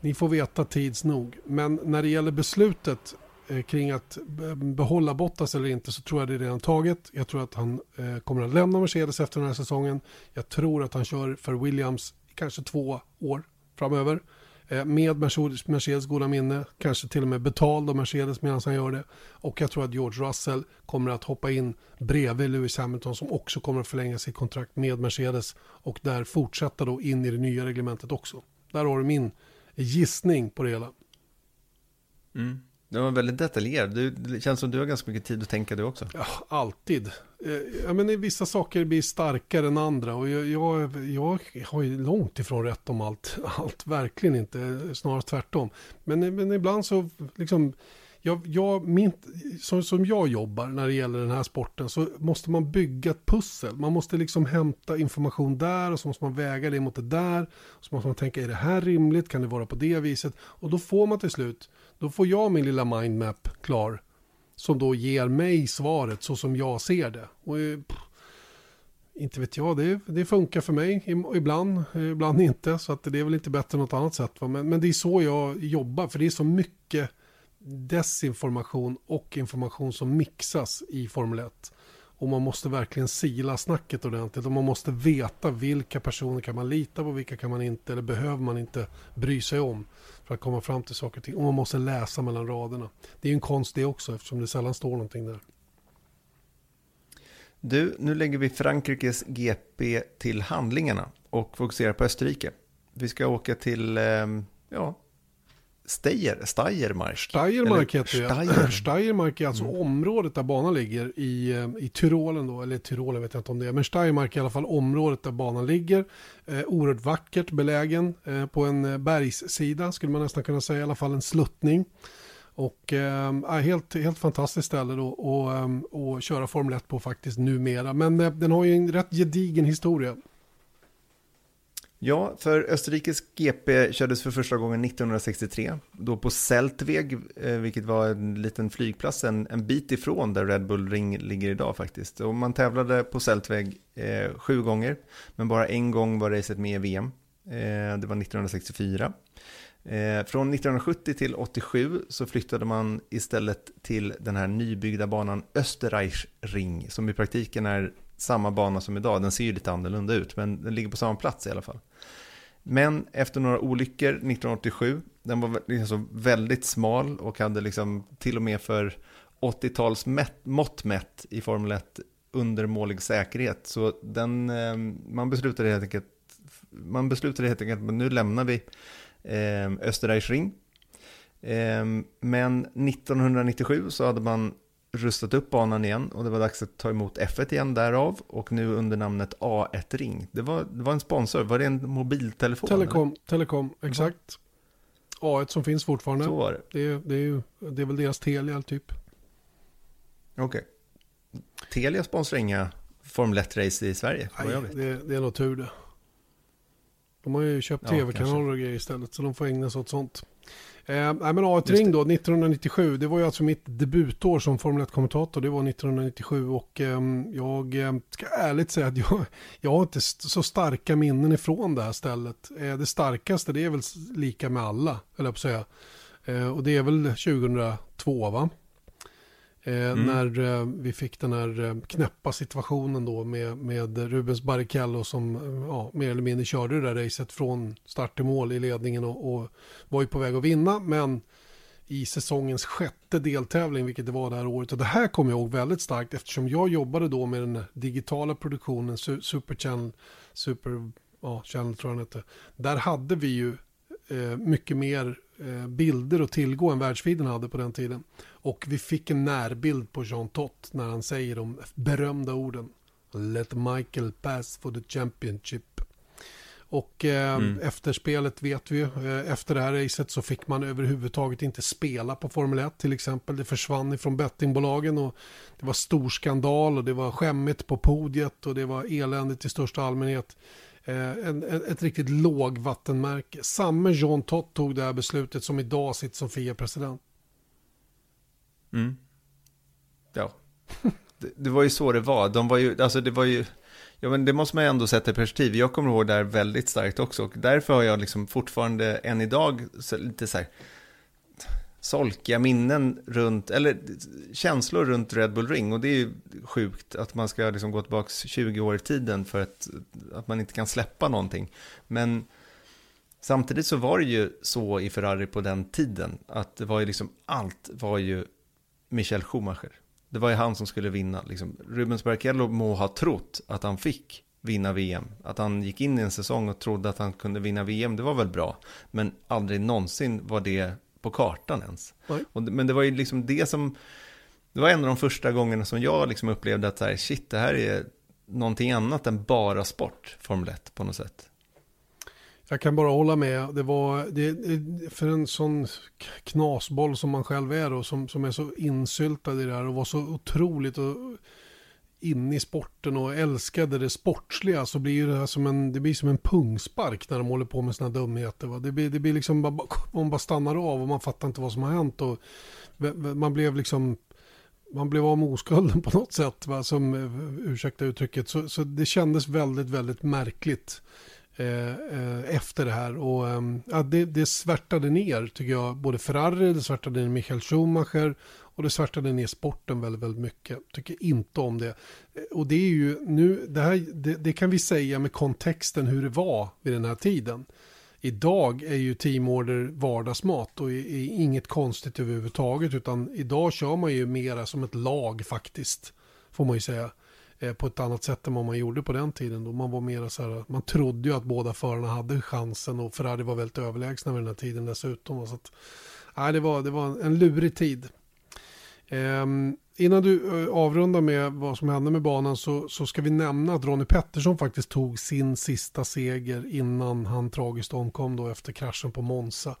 Ni får veta tids nog. Men när det gäller beslutet Eh, kring att behålla Bottas eller inte så tror jag det är redan taget. Jag tror att han eh, kommer att lämna Mercedes efter den här säsongen. Jag tror att han kör för Williams kanske två år framöver. Eh, med Mercedes goda minne, kanske till och med betald av Mercedes medan han gör det. Och jag tror att George Russell kommer att hoppa in bredvid Lewis Hamilton som också kommer att förlänga sitt kontrakt med Mercedes och där fortsätta då in i det nya reglementet också. Där har du min gissning på det hela. Mm. Det var väldigt detaljerad. Det känns som du har ganska mycket tid att tänka du också. Ja, alltid. Eh, ja, men vissa saker blir starkare än andra och jag, jag, jag har ju långt ifrån rätt om allt. [laughs] Allt, verkligen inte. Snarare tvärtom. Men, men ibland så liksom jag, jag, min, som, som jag jobbar när det gäller den här sporten så måste man bygga ett pussel. Man måste liksom hämta information där och så måste man väga det mot det där. Så måste man tänka, är det här rimligt? Kan det vara på det viset? Och då får man till slut, då får jag min lilla mindmap klar. Som då ger mig svaret så som jag ser det. Och, eh, pff, inte vet jag, det, det funkar för mig ibland, ibland inte. Så att det är väl inte bättre än något annat sätt. Men, men det är så jag jobbar, för det är så mycket desinformation och information som mixas i Formel 1. Och man måste verkligen sila snacket ordentligt och man måste veta vilka personer kan man lita på, vilka kan man inte eller behöver man inte bry sig om för att komma fram till saker och ting. Och man måste läsa mellan raderna. Det är en konst det också eftersom det sällan står någonting där. Du, nu lägger vi Frankrikes GP till handlingarna och fokuserar på Österrike. Vi ska åka till, ehm, ja, Steier, Steiermark. Steiermark heter det. Steier. [clears throat] Steiermark är alltså mm. området där banan ligger i, eh, i Tyrolen då, eller Tyrolen vet jag inte om det är, men Steiermark är i alla fall området där banan ligger. Eh, oerhört vackert belägen eh, på en eh, bergssida skulle man nästan kunna säga, i alla fall en sluttning. Och eh, helt, helt fantastiskt ställe då och, och köra Formel 1 på faktiskt numera. Men eh, den har ju en rätt gedigen historia. Ja, för Österrikes GP kördes för första gången 1963, då på Seltweg, eh, vilket var en liten flygplats en, en bit ifrån där Red Bull Ring ligger idag faktiskt. Och man tävlade på Seltweg eh, sju gånger, men bara en gång var racet med i VM. Eh, det var 1964. Eh, från 1970 till 87 så flyttade man istället till den här nybyggda banan Österreich Ring, som i praktiken är samma bana som idag. Den ser ju lite annorlunda ut, men den ligger på samma plats i alla fall. Men efter några olyckor 1987, den var liksom väldigt smal och hade liksom till och med för 80-tals mått mätt i Formel 1 undermålig säkerhet. Så den, ehm, man beslutade helt enkelt, man beslutade helt enkelt att nu lämnar vi eh, Österreichring. Eh, men 1997 så hade man rustat upp banan igen och det var dags att ta emot F1 igen därav och nu under namnet A1-ring. Det var, det var en sponsor, var det en mobiltelefon? Telekom, Telekom exakt. A1 som finns fortfarande. Så var det. Det, det, är, ju, det är väl deras Telia typ. Okej. Okay. Telia sponsrar inga Formel 1-race i Sverige? Nej, det, det, är nog tur det. De har ju köpt ja, tv-kanaler och grejer istället så de får ägna sig åt sånt. Eh, men A1 Ring då, 1997, det var ju alltså mitt debutår som Formel 1-kommentator, det var 1997 och eh, jag ska ärligt säga att jag, [laughs] jag har inte så starka minnen ifrån det här stället. Eh, det starkaste det är väl lika med alla, eller på att säga. Eh, och det är väl 2002 va? Eh, mm. När eh, vi fick den här eh, knäppa situationen då med, med Rubens Barrichello som ja, mer eller mindre körde det där racet från start till mål i ledningen och, och var ju på väg att vinna. Men i säsongens sjätte deltävling, vilket det var det här året. Och det här kommer jag ihåg väldigt starkt eftersom jag jobbade då med den digitala produktionen, Super Channel, Super ja, Channel tror jag den hette. Där hade vi ju mycket mer eh, bilder att tillgå än världsfiden hade på den tiden. Och vi fick en närbild på Jean Tott när han säger de berömda orden. Let Michael pass for the championship. Och eh, mm. efter spelet vet vi eh, efter det här racet så fick man överhuvudtaget inte spela på Formel 1 till exempel. Det försvann ifrån bettingbolagen och det var stor skandal och det var skämmigt på podiet och det var eländigt i största allmänhet. Eh, en, en, ett riktigt lågvattenmärke. Samme John Tott tog det här beslutet som idag sitter som FIA-president. Mm. Ja, det, det, var ju så det var. De var ju, alltså det var ju, ja men det måste man ju ändå sätta i perspektiv. Jag kommer ihåg det här väldigt starkt också och därför har jag liksom fortfarande än idag så lite så här solkiga minnen runt, eller känslor runt Red Bull Ring. Och det är ju sjukt att man ska liksom gå tillbaka 20 år i tiden för att, att man inte kan släppa någonting. Men Samtidigt så var det ju så i Ferrari på den tiden att det var ju liksom allt var ju Michael Schumacher. Det var ju han som skulle vinna. Liksom. Rubens Barrichello må ha trott att han fick vinna VM. Att han gick in i en säsong och trodde att han kunde vinna VM, det var väl bra. Men aldrig någonsin var det på kartan ens. Och, men det var ju liksom det som, det var en av de första gångerna som jag liksom upplevde att så här, shit, det här är någonting annat än bara sport, Formel 1 på något sätt. Jag kan bara hålla med. Det var, det, för en sån knasboll som man själv är och som, som är så insyltad i det här och var så otroligt och inne i sporten och älskade det sportsliga så blir det här som en, det blir som en pungspark när de håller på med sina dumheter. Va? Det, blir, det blir liksom, [laughs] man bara stannar av och man fattar inte vad som har hänt. Och man blev liksom, man blev av med oskulden [laughs] på något sätt, va? Som, eh, ursäkta uttrycket. Så, så det kändes väldigt, väldigt märkligt eh, eh efter det här. Och eh, det, det svärtade ner, tycker jag, både Ferrari, det svärtade ner Michael Schumacher och det svärtade ner sporten väldigt, väldigt mycket. Tycker inte om det. Och det är ju nu, det här, det, det, kan vi säga med kontexten hur det var vid den här tiden. Idag är ju teamorder vardagsmat och är, inget konstigt överhuvudtaget utan idag kör man ju mera som ett lag faktiskt. Får man ju säga. Eh, på ett annat sätt än vad man gjorde på den tiden. Då man var mera så här, man trodde ju att båda förarna hade chansen och Ferrari var väldigt överlägsna vid den här tiden dessutom. Så att, nej, det, var, det var en lurig tid. Um, innan du uh, avrundar med vad som hände med banan så, så ska vi nämna att Ronnie Pettersson faktiskt tog sin sista seger innan han tragiskt omkom då efter kraschen på Monza.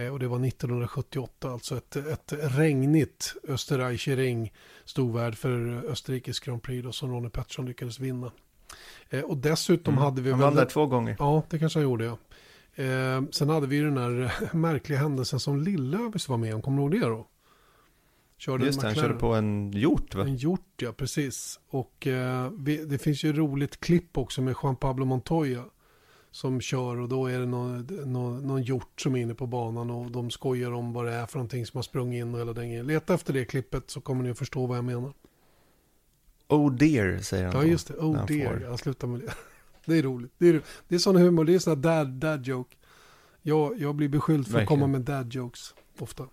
Uh, och det var 1978, alltså ett, ett regnigt Österreicher Ring stod värd för Österrikes Grand Prix då, som Ronnie Pettersson lyckades vinna. Uh, och dessutom mm. hade vi... Han vann där två gånger. Ja, det kanske han gjorde ja. sen hade vi den här [laughs] märkliga händelsen som Lillövis var med om, kommer du ihåg det då? Körde Just det, han körde på en hjort va? En hjort ja, precis. Och eh, vi, det finns ju roligt klipp också med Juan Pablo Montoya. Som kör och då är det någon, någon, någon hjort som är inne på banan och de skojar om vad det är för någonting som har sprungit in och hela den grejen. Leta efter det klippet så kommer ni att förstå vad jag menar. Oh dear säger han Ja just det, oh dear. Jag slutar med det. [laughs] Det är roligt. Det är, det är sån humor, det är sån dad, dad joke. Jag, jag blir beskylld för Verkligen. att komma med dad jokes ofta.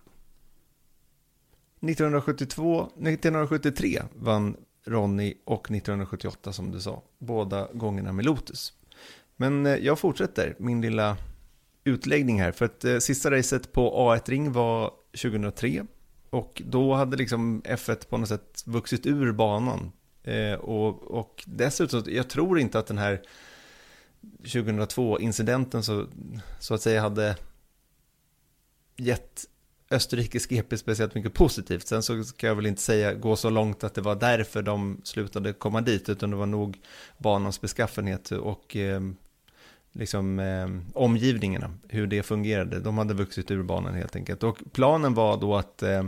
1972, 1973 vann Ronny och 1978 som du sa. Båda gångerna med Lotus. Men eh, jag fortsätter min lilla utläggning här. För att eh, sista racet på A1-ring var 2003. Och då hade liksom F1 på något sätt vuxit ur banan. Eh, och, och dessutom, jag tror inte att den här 2002-incidenten så, så att säga hade gett österrikisk GP speciellt mycket positivt. Sen så ska jag väl inte säga gå så långt att det var därför de slutade komma dit, utan det var nog banans beskaffenhet och eh, liksom eh, omgivningarna, hur det fungerade. De hade vuxit ur banan helt enkelt. Och planen var då att eh,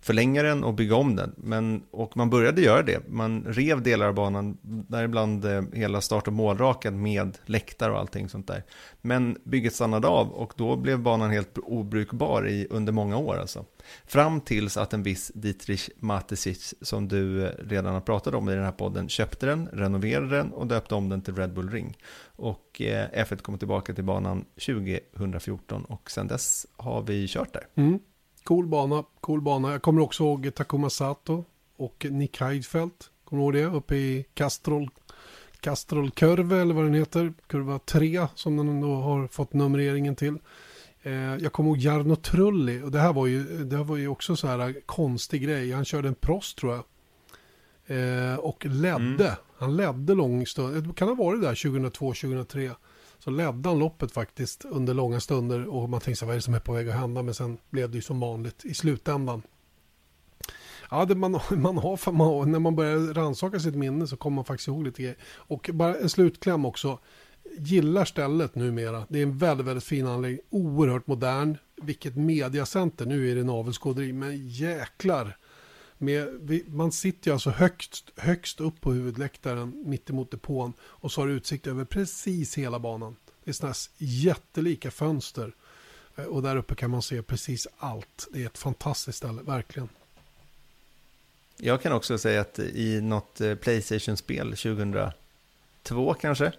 förlänga den och bygga om den. Men, och man började göra det. Man rev delar av banan, däribland eh, hela start och målraken med läktare och allting sånt där. Men bygget stannade av och då blev banan helt obrukbar i, under många år alltså. Fram tills att en viss Dietrich Matesic, som du eh, redan har pratat om i den här podden, köpte den, renoverade den och döpte om den till Red Bull Ring. Och eh, F1 kom tillbaka till banan 2014 och sedan dess har vi kört där. Mm. Cool bana, cool bana. Jag kommer också ihåg Takuma Sato och Nick Heidfeldt. Kommer du ihåg det? Uppe i Castrol, Castrol Curve eller vad den heter. Kurva 3 som den då har fått numreringen till. Eh, jag kommer ihåg Jarno Trulli och det här var ju, det här var ju också så här konstig grej. Han körde en Prost tror jag. Eh, och ledde. Mm. Han ledde lång stund. Kan ha varit där 2002-2003 så ledde han loppet faktiskt under långa stunder och man tänkte sig vad är det som är på väg att hända men sen blev det ju som vanligt i slutändan. Ja, det man, [laughs] man har, man, när man börjar rannsaka sitt minne så kommer man faktiskt ihåg lite grejer. Och bara en slutkläm också. Gillar stället numera. Det är en väldigt, väldigt fin anläggning. Oerhört modern. Vilket mediacenter. Nu är det navelskåderi. Men jäklar med, man sitter ju alltså högst, högst upp på huvudläktaren mittemot depån och så har du utsikt över precis hela banan. Det är sådana här jättelika fönster eh, och där uppe kan man se precis allt. Det är ett fantastiskt ställe, verkligen. Jag kan också säga att i något eh, Playstation-spel 2002 kanske,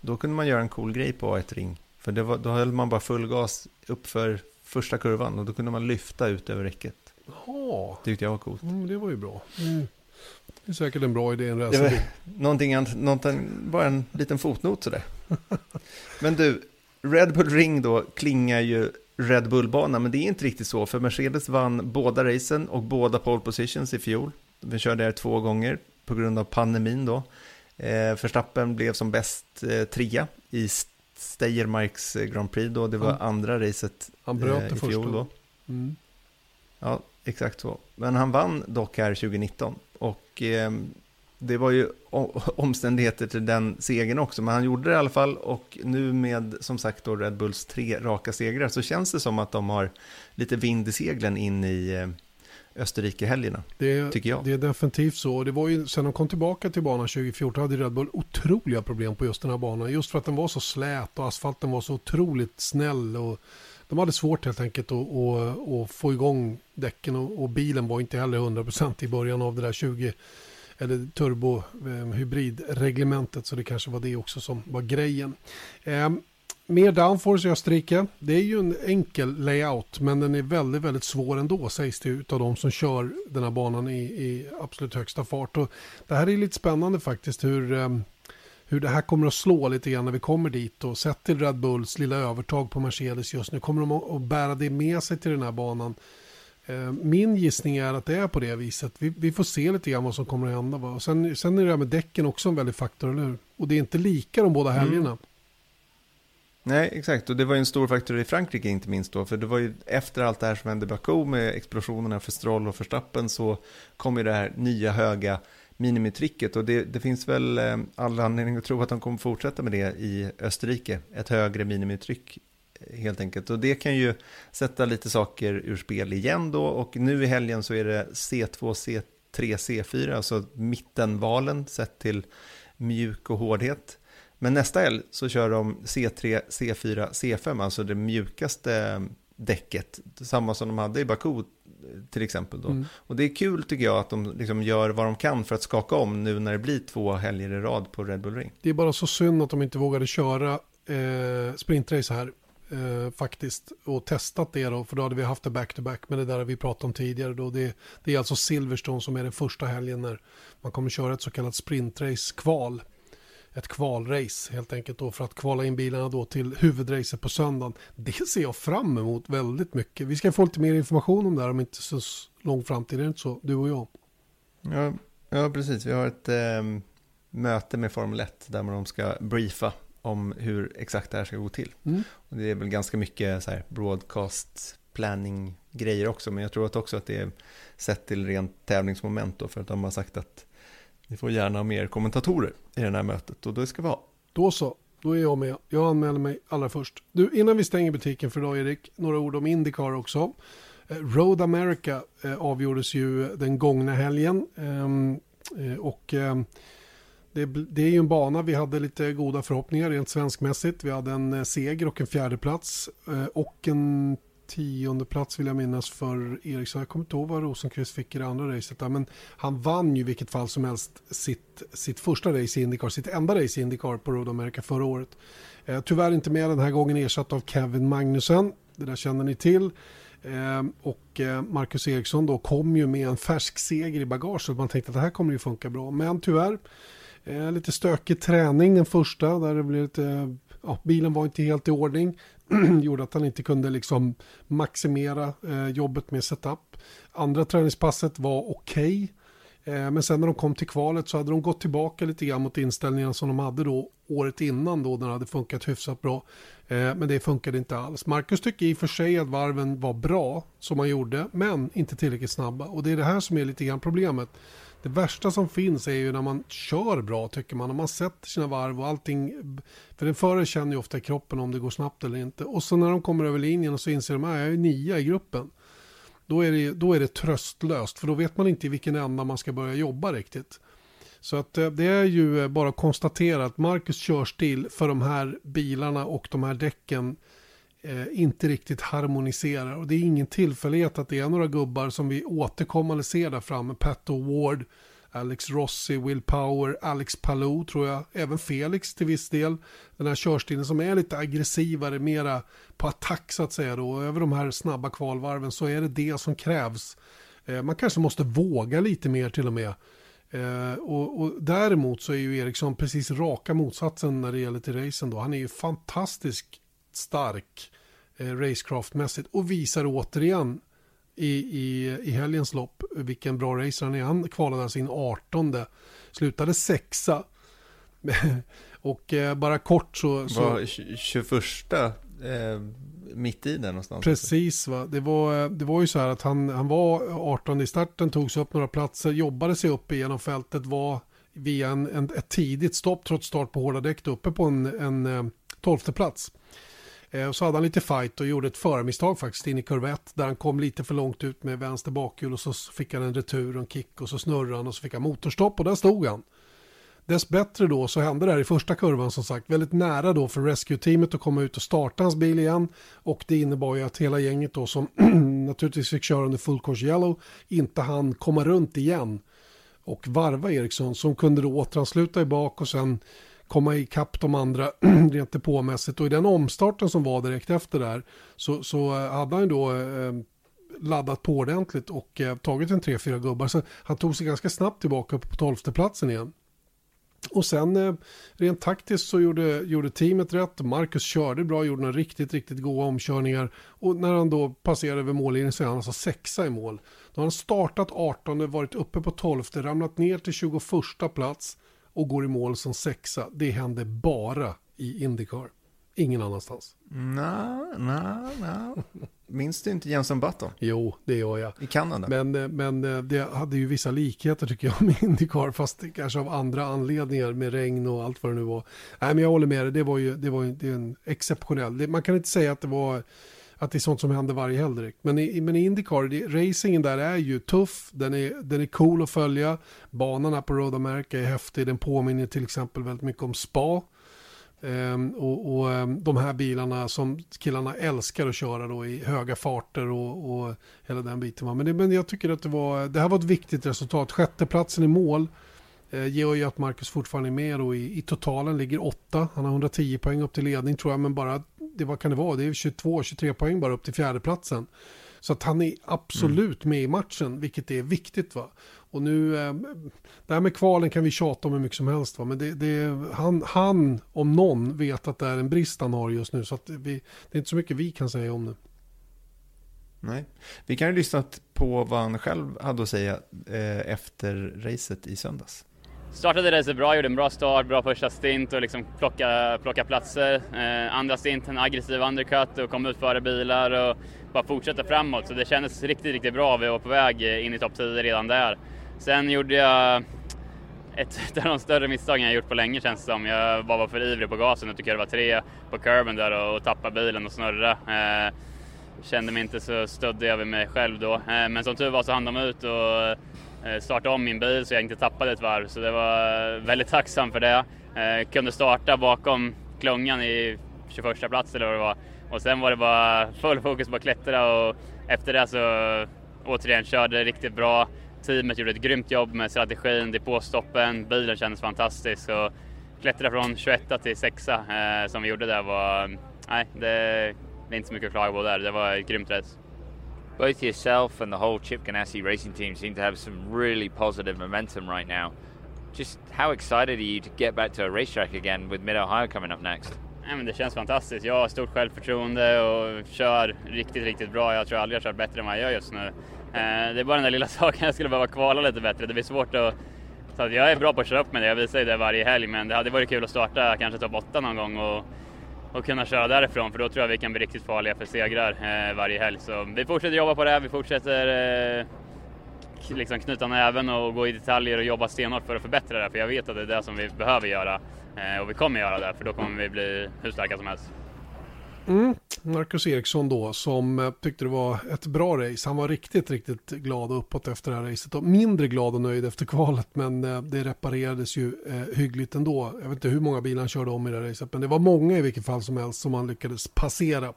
då kunde man göra en cool grej på ett ring För det var, då höll man bara full gas upp för första kurvan och då kunde man lyfta ut över räcket. Jaha, Tyckte jag var coolt. mm, det var ju bra. Mm. Det är säkert en bra idé en racerbil. någonting, någonting, bara en liten fotnot sådär. Men du, Red Bull Ring då klingar ju Red Bull-bana, men det är inte riktigt så, för Mercedes vann båda racen och båda pole positions i fjol. Vi körde där två gånger på grund av pandemin då. Eh, Verstappen blev som bäst eh, trea i Steiermarks eh, Grand Prix då, det var Han- andra racet eh, i första. fjol då. Mm. Ja, exakt så. Men han vann dock här 2019 och eh, det var ju [laughs] omständigheter till den segern också, men han gjorde det i alla fall och nu med som sagt då Red Bulls tre raka segrar så känns det som att de har lite vind i seglen in i eh, Österrike-helgerna. Det, Tycker jag. det är definitivt så. Det var ju, sen de kom tillbaka till banan 2014 hade Red Bull otroliga problem på just den här banan. Just för att den var så slät och asfalten var så otroligt snäll. Och de hade svårt helt enkelt att, att, att få igång däcken och, och bilen var inte heller 100% i början av det där 20 eller turbohybridreglementet eh, så det kanske var det också som var grejen. Eh, mer downforce i Österrike. Det är ju en enkel layout men den är väldigt, väldigt svår ändå sägs det utav de som kör den här banan i, i absolut högsta fart. Och det här är lite spännande faktiskt hur, eh, hur det här kommer att slå lite grann när vi kommer dit. Och sett till Red Bulls lilla övertag på Mercedes just nu kommer de att bära det med sig till den här banan. Eh, min gissning är att det är på det viset. Vi, vi får se lite grann vad som kommer att hända. Va? Och sen, sen är det här med däcken också en väldig faktor, eller hur? Och det är inte lika de båda helgerna. Mm. Nej, exakt. Och det var ju en stor faktor i Frankrike inte minst då. För det var ju efter allt det här som hände i Baku med explosionerna för Stroll och Verstappen så kom ju det här nya höga minimitricket. Och det, det finns väl eh, all anledning att tro att de kommer fortsätta med det i Österrike. Ett högre minimitryck eh, helt enkelt. Och det kan ju sätta lite saker ur spel igen då. Och nu i helgen så är det C2, C3, C4, alltså mittenvalen sett till mjuk och hårdhet. Men nästa helg så kör de C3, C4, C5, alltså det mjukaste eh, däcket. Samma som de hade i Baku till exempel. Då. Mm. Och det är kul tycker jag att de liksom gör vad de kan för att skaka om nu när det blir två helger i rad på Red Bull Ring. Det är bara så synd att de inte vågade köra eh, sprintrace här. Eh, faktiskt. Och testat det då. För då hade vi haft det back-to-back. Men det där har vi pratat om tidigare. Då. Det, det är alltså Silverstone som är den första helgen när man kommer köra ett så kallat sprintrace-kval. Ett kvalrace helt enkelt då för att kvala in bilarna då till huvudracet på söndagen. Det ser jag fram emot väldigt mycket. Vi ska få lite mer information om det här om inte så lång framtid. Är det inte så? Du och jag. Ja, ja precis. Vi har ett eh, möte med Formel 1 där de ska briefa om hur exakt det här ska gå till. Mm. Och det är väl ganska mycket så här broadcast planning grejer också, men jag tror att också att det är sett till rent tävlingsmoment då, för att de har sagt att ni får gärna ha mer kommentatorer i det här mötet och det ska vi ha. Då så, då är jag med. Jag anmäler mig allra först. Du, innan vi stänger butiken för idag Erik, några ord om Indycar också. Eh, Road America eh, avgjordes ju den gångna helgen. Ehm, eh, och ehm, det, är ju en bana vi hade lite goda förhoppningar rent svenskmässigt. Vi hade en seger och en fjärdeplats. och en tionde plats vill jag minnas för Eriksson. Jag kommer inte ihåg vad Rosenqvist fick i det andra racet men han vann ju i vilket fall som helst sitt, sitt första race i Indycar, sitt enda race i Indycar på Road America förra året. Eh, tyvärr inte med den här gången ersatt av Kevin Magnussen, det där känner ni till. Eh, och eh, Marcus Eriksson då kom ju med en färsk seger i bagaget. Man tänkte att det här kommer ju funka bra. Men tyvärr, eh, lite stökig träning den första. Där det blev lite, eh, ja, bilen var inte helt i ordning. [clears throat] Gjorde att han inte kunde liksom maximera eh, jobbet med setup. Andra träningspasset var okej. Eh, Men sen när de kom till kvalet så hade de gått tillbaka lite grann mot inställningarna som de hade då året innan då när det hade funkat hyfsat bra. Eh, Men det funkade inte alls. Marcus tycker i och för sig att varven var bra som man gjorde men inte tillräckligt snabba. Och det är det här som är lite grann problemet. Det värsta som finns är ju när man kör bra tycker man. När man sätter sina varv och allting. För en förare känner ju ofta i kroppen om det går snabbt eller inte. Och så när de kommer över linjen och så inser de att jag är nia i gruppen. Då är, det, då är det tröstlöst för då vet man inte i vilken ända man ska börja jobba riktigt. Så att eh, det är ju eh, bara att konstatera att Marcus körstil för de här bilarna och de här däcken eh, inte riktigt harmoniserar. Och det är ingen tillfällighet att det är några gubbar som vi återkommande ser där framme. Pat och Ward, Alex Rossi, Will Power, Alex Palou tror jag, även Felix till viss del. Den här körstilen som är lite aggressivare, mera på attack så att säga då. Över de här snabba kvalvarven så är det det som krävs. Eh, man kanske måste våga lite mer till och med. Eh, och, och, däremot så är ju Eriksson precis raka motsatsen när det gäller till racen då. Han är ju fantastisk stark eh, racecraftmässigt och visar återigen i, i, i helgens lopp vilken bra racer han är. Han kvalade sin 18, slutade sexa. [laughs] och eh, bara kort så... så... Var 21 eh, mitt i den någonstans. Precis, va? Det, var, det var ju så här att han, han var 18 i starten, tog sig upp några platser, jobbade sig upp igenom fältet, var via en, en, ett tidigt stopp trots start på hårda däck uppe på en, en eh, tolfte plats. Eh, och så hade han lite fight och gjorde ett förmisstag faktiskt in i kurvett där han kom lite för långt ut med vänster bakhjul och så fick han en retur och en kick och så snurrade han och så fick han motorstopp och där stod han. Dess bättre då så hände det här i första kurvan som sagt väldigt nära då för rescue-teamet att komma ut och starta hans bil igen och det innebar ju att hela gänget då som [clears throat] naturligtvis fick köra under full course yellow inte hann komma runt igen och varva Eriksson som kunde då återansluta i bak och sen komma ikapp de andra [clears throat] rent depåmässigt och i den omstarten som var direkt efter där så, så eh, hade han då eh, laddat på ordentligt och eh, tagit en 3-4 gubbar så han tog sig ganska snabbt tillbaka upp på 12 platsen igen. Och sen eh, rent taktiskt så gjorde, gjorde teamet rätt. Marcus körde bra, gjorde några riktigt, riktigt goda omkörningar. Och när han då passerade över mållinjen så är han alltså sexa i mål. Då har han startat 18, varit uppe på 12, ramlat ner till 21 plats och går i mål som sexa. Det händer bara i Indycar. Ingen annanstans. Nej, nej, nej. Minns du inte Jensen Button? Jo, det gör jag. I Kanada. Men, eh, men eh, det hade ju vissa likheter tycker jag [laughs] med Indycar, fast kanske av andra anledningar med regn och allt vad det nu var. Nej, men jag håller med dig, det var ju, det var ju det en exceptionell. man kan inte säga att det var att det är sånt som händer varje helg direkt. Men i, men i Indycar, det, racingen där är ju tuff, den är, den är cool att följa. Banan på Road America är häftig, den påminner till exempel väldigt mycket om Spa. Um, och, och um, de här bilarna som killarna älskar att köra då i höga farter och, och hela den biten. Men, det, men jag tycker att det var, det här var ett viktigt resultat. Sjätteplatsen i mål eh, gör ju att Marcus fortfarande är med och i, i totalen ligger åtta. Han har 110 poäng upp till ledning tror jag, men bara, det, vad kan det vara? Det är 22-23 poäng bara upp till fjärdeplatsen. Så att han är absolut mm. med i matchen, vilket är viktigt. va. Och nu, eh, det här med kvalen kan vi tjata om hur mycket som helst. Va? Men det, det, han, han, om någon, vet att det är en brist han har just nu. Så vi, det är inte så mycket vi kan säga om det. Nej, vi kan ju lyssna på vad han själv hade att säga eh, efter racet i söndags. Startade racet bra, gjorde en bra start, bra första stint och liksom plocka, plocka platser. Eh, andra stint en aggressiv undercut och kom ut före bilar och bara fortsätta framåt. Så det kändes riktigt, riktigt bra. Vi var på väg in i topp 10 redan där. Sen gjorde jag ett [laughs] av de större misstagen jag gjort på länge känns det som. Jag bara var för ivrig på gasen och tycker det var tre på kurben där och, och tappade bilen och snurra. Eh, kände mig inte så stöddig över mig själv då. Eh, men som tur var så hann de ut och Eh, starta om min bil så jag inte tappade ett varv. Så det var eh, väldigt tacksam för det. Jag kunde starta bakom klungan i 21 plats eller vad det var. Och sen var det bara full fokus på att klättra och efter det så återigen körde riktigt bra. Teamet gjorde ett grymt jobb med strategin, depåstoppen, bilen kändes fantastisk och klättra från 21 till 6 eh, som vi gjorde där var, nej det, det är inte så mycket att klaga på där, det var ett grymt race. Both yourself and the whole Chip Ganassi racing team seem to have some really positive momentum right now. Just how excited are you to get back to a racetrack again with Mid-Ohio coming up next? Ja, men det känns fantastiskt. Jag har stort självförtroende och kör riktigt, riktigt bra. Jag tror aldrig jag kört bättre än vad jag gör just nu. Eh, det är bara den där lilla [laughs] saken, jag skulle behöva kvala lite bättre. Det blir svårt att... Så att jag är bra på att köra upp med det, jag visar ju det varje helg, men det hade varit kul att starta kanske topp 8 någon gång och, och kunna köra därifrån, för då tror jag vi kan bli riktigt farliga för segrar eh, varje helg. Så vi fortsätter jobba på det, vi fortsätter eh, liksom knyta näven och gå i detaljer och jobba stenhårt för att förbättra det, för jag vet att det är det som vi behöver göra. Eh, och vi kommer göra det, för då kommer vi bli hur starka som helst. Mm, Marcus Eriksson då som eh, tyckte det var ett bra race. Han var riktigt, riktigt glad och uppåt efter det här racet. Och mindre glad och nöjd efter kvalet men eh, det reparerades ju eh, hyggligt ändå. Jag vet inte hur många bilar han körde om i det här racet men det var många i vilket fall som helst som han lyckades passera.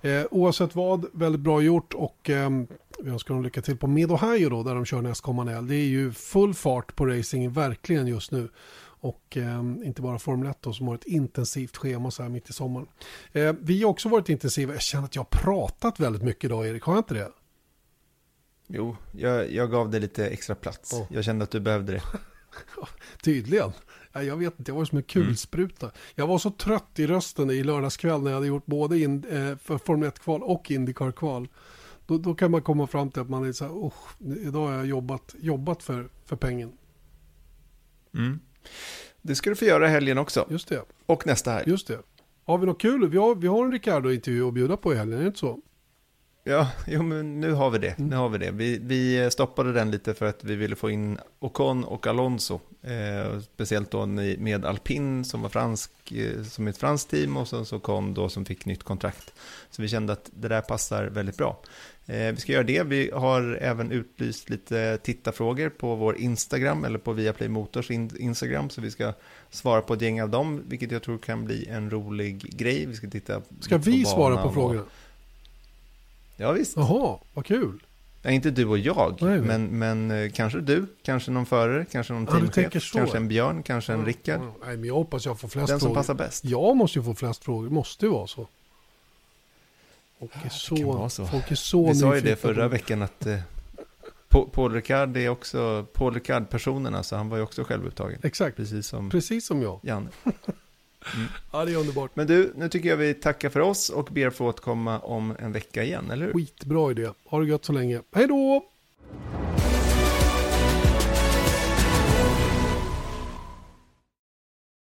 Eh, oavsett vad, väldigt bra gjort och eh, vi önskar dem lycka till på Mid Ohio då där de kör nästkommande helg. Det är ju full fart på racing verkligen just nu. Och eh, inte bara Formel 1 då, som har ett intensivt schema så här mitt i sommaren. Eh, vi har också varit intensiva. Jag känner att jag har pratat väldigt mycket idag Erik, har jag inte det? Jo, jag, jag gav dig lite extra plats. Oh. Jag kände att du behövde det. [laughs] Tydligen. Jag vet inte, jag var som en kulspruta. Mm. Jag var så trött i rösten i lördagskväll när jag hade gjort både in, eh, Formel 1-kval och Indycar-kval. Då, då, kan man komma fram till att man är så här, idag har jag jobbat, jobbat för, för pengen. Mm. Det ska du få göra helgen också. Just det. Och nästa helg. Just det. Har vi något kul? Vi har, vi har en Ricardo-intervju att bjuda på i helgen, är det inte så? Ja, jo, men nu har vi det. Mm. Nu har vi det. Vi, vi stoppade den lite för att vi ville få in Ocon och Alonso. Eh, speciellt då med Alpin som var fransk, eh, som ett franskt team och så, så Ocon då som fick nytt kontrakt. Så vi kände att det där passar väldigt bra. Eh, vi ska göra det. Vi har även utlyst lite tittarfrågor på vår Instagram eller på Viaplay Motors Instagram. Så vi ska svara på ett gäng av dem, vilket jag tror kan bli en rolig grej. Vi ska titta Ska vi svara på frågorna? Ja, visst. Jaha, vad kul. Ja, inte du och jag, nej, men, men eh, kanske du, kanske någon förare, kanske någon ja, teamchef, kanske en Björn, kanske en Rickard. Nej, men jag hoppas jag får flest Den frågor. som passar bäst. Jag måste ju få flest frågor, måste ju vara så. Folk är så, så. Folk är så Vi sa ju det förra veckan att eh, Paul Ricard är också Paul Ricard-personen, alltså han var ju också självupptagen. Exakt, precis som, precis som jag. Janne. [laughs] Mm. Ja, det är underbart. Men du, nu tycker jag vi tackar för oss och ber få återkomma om en vecka igen, eller hur? Skitbra idé. Ha det gött så länge. Hej då!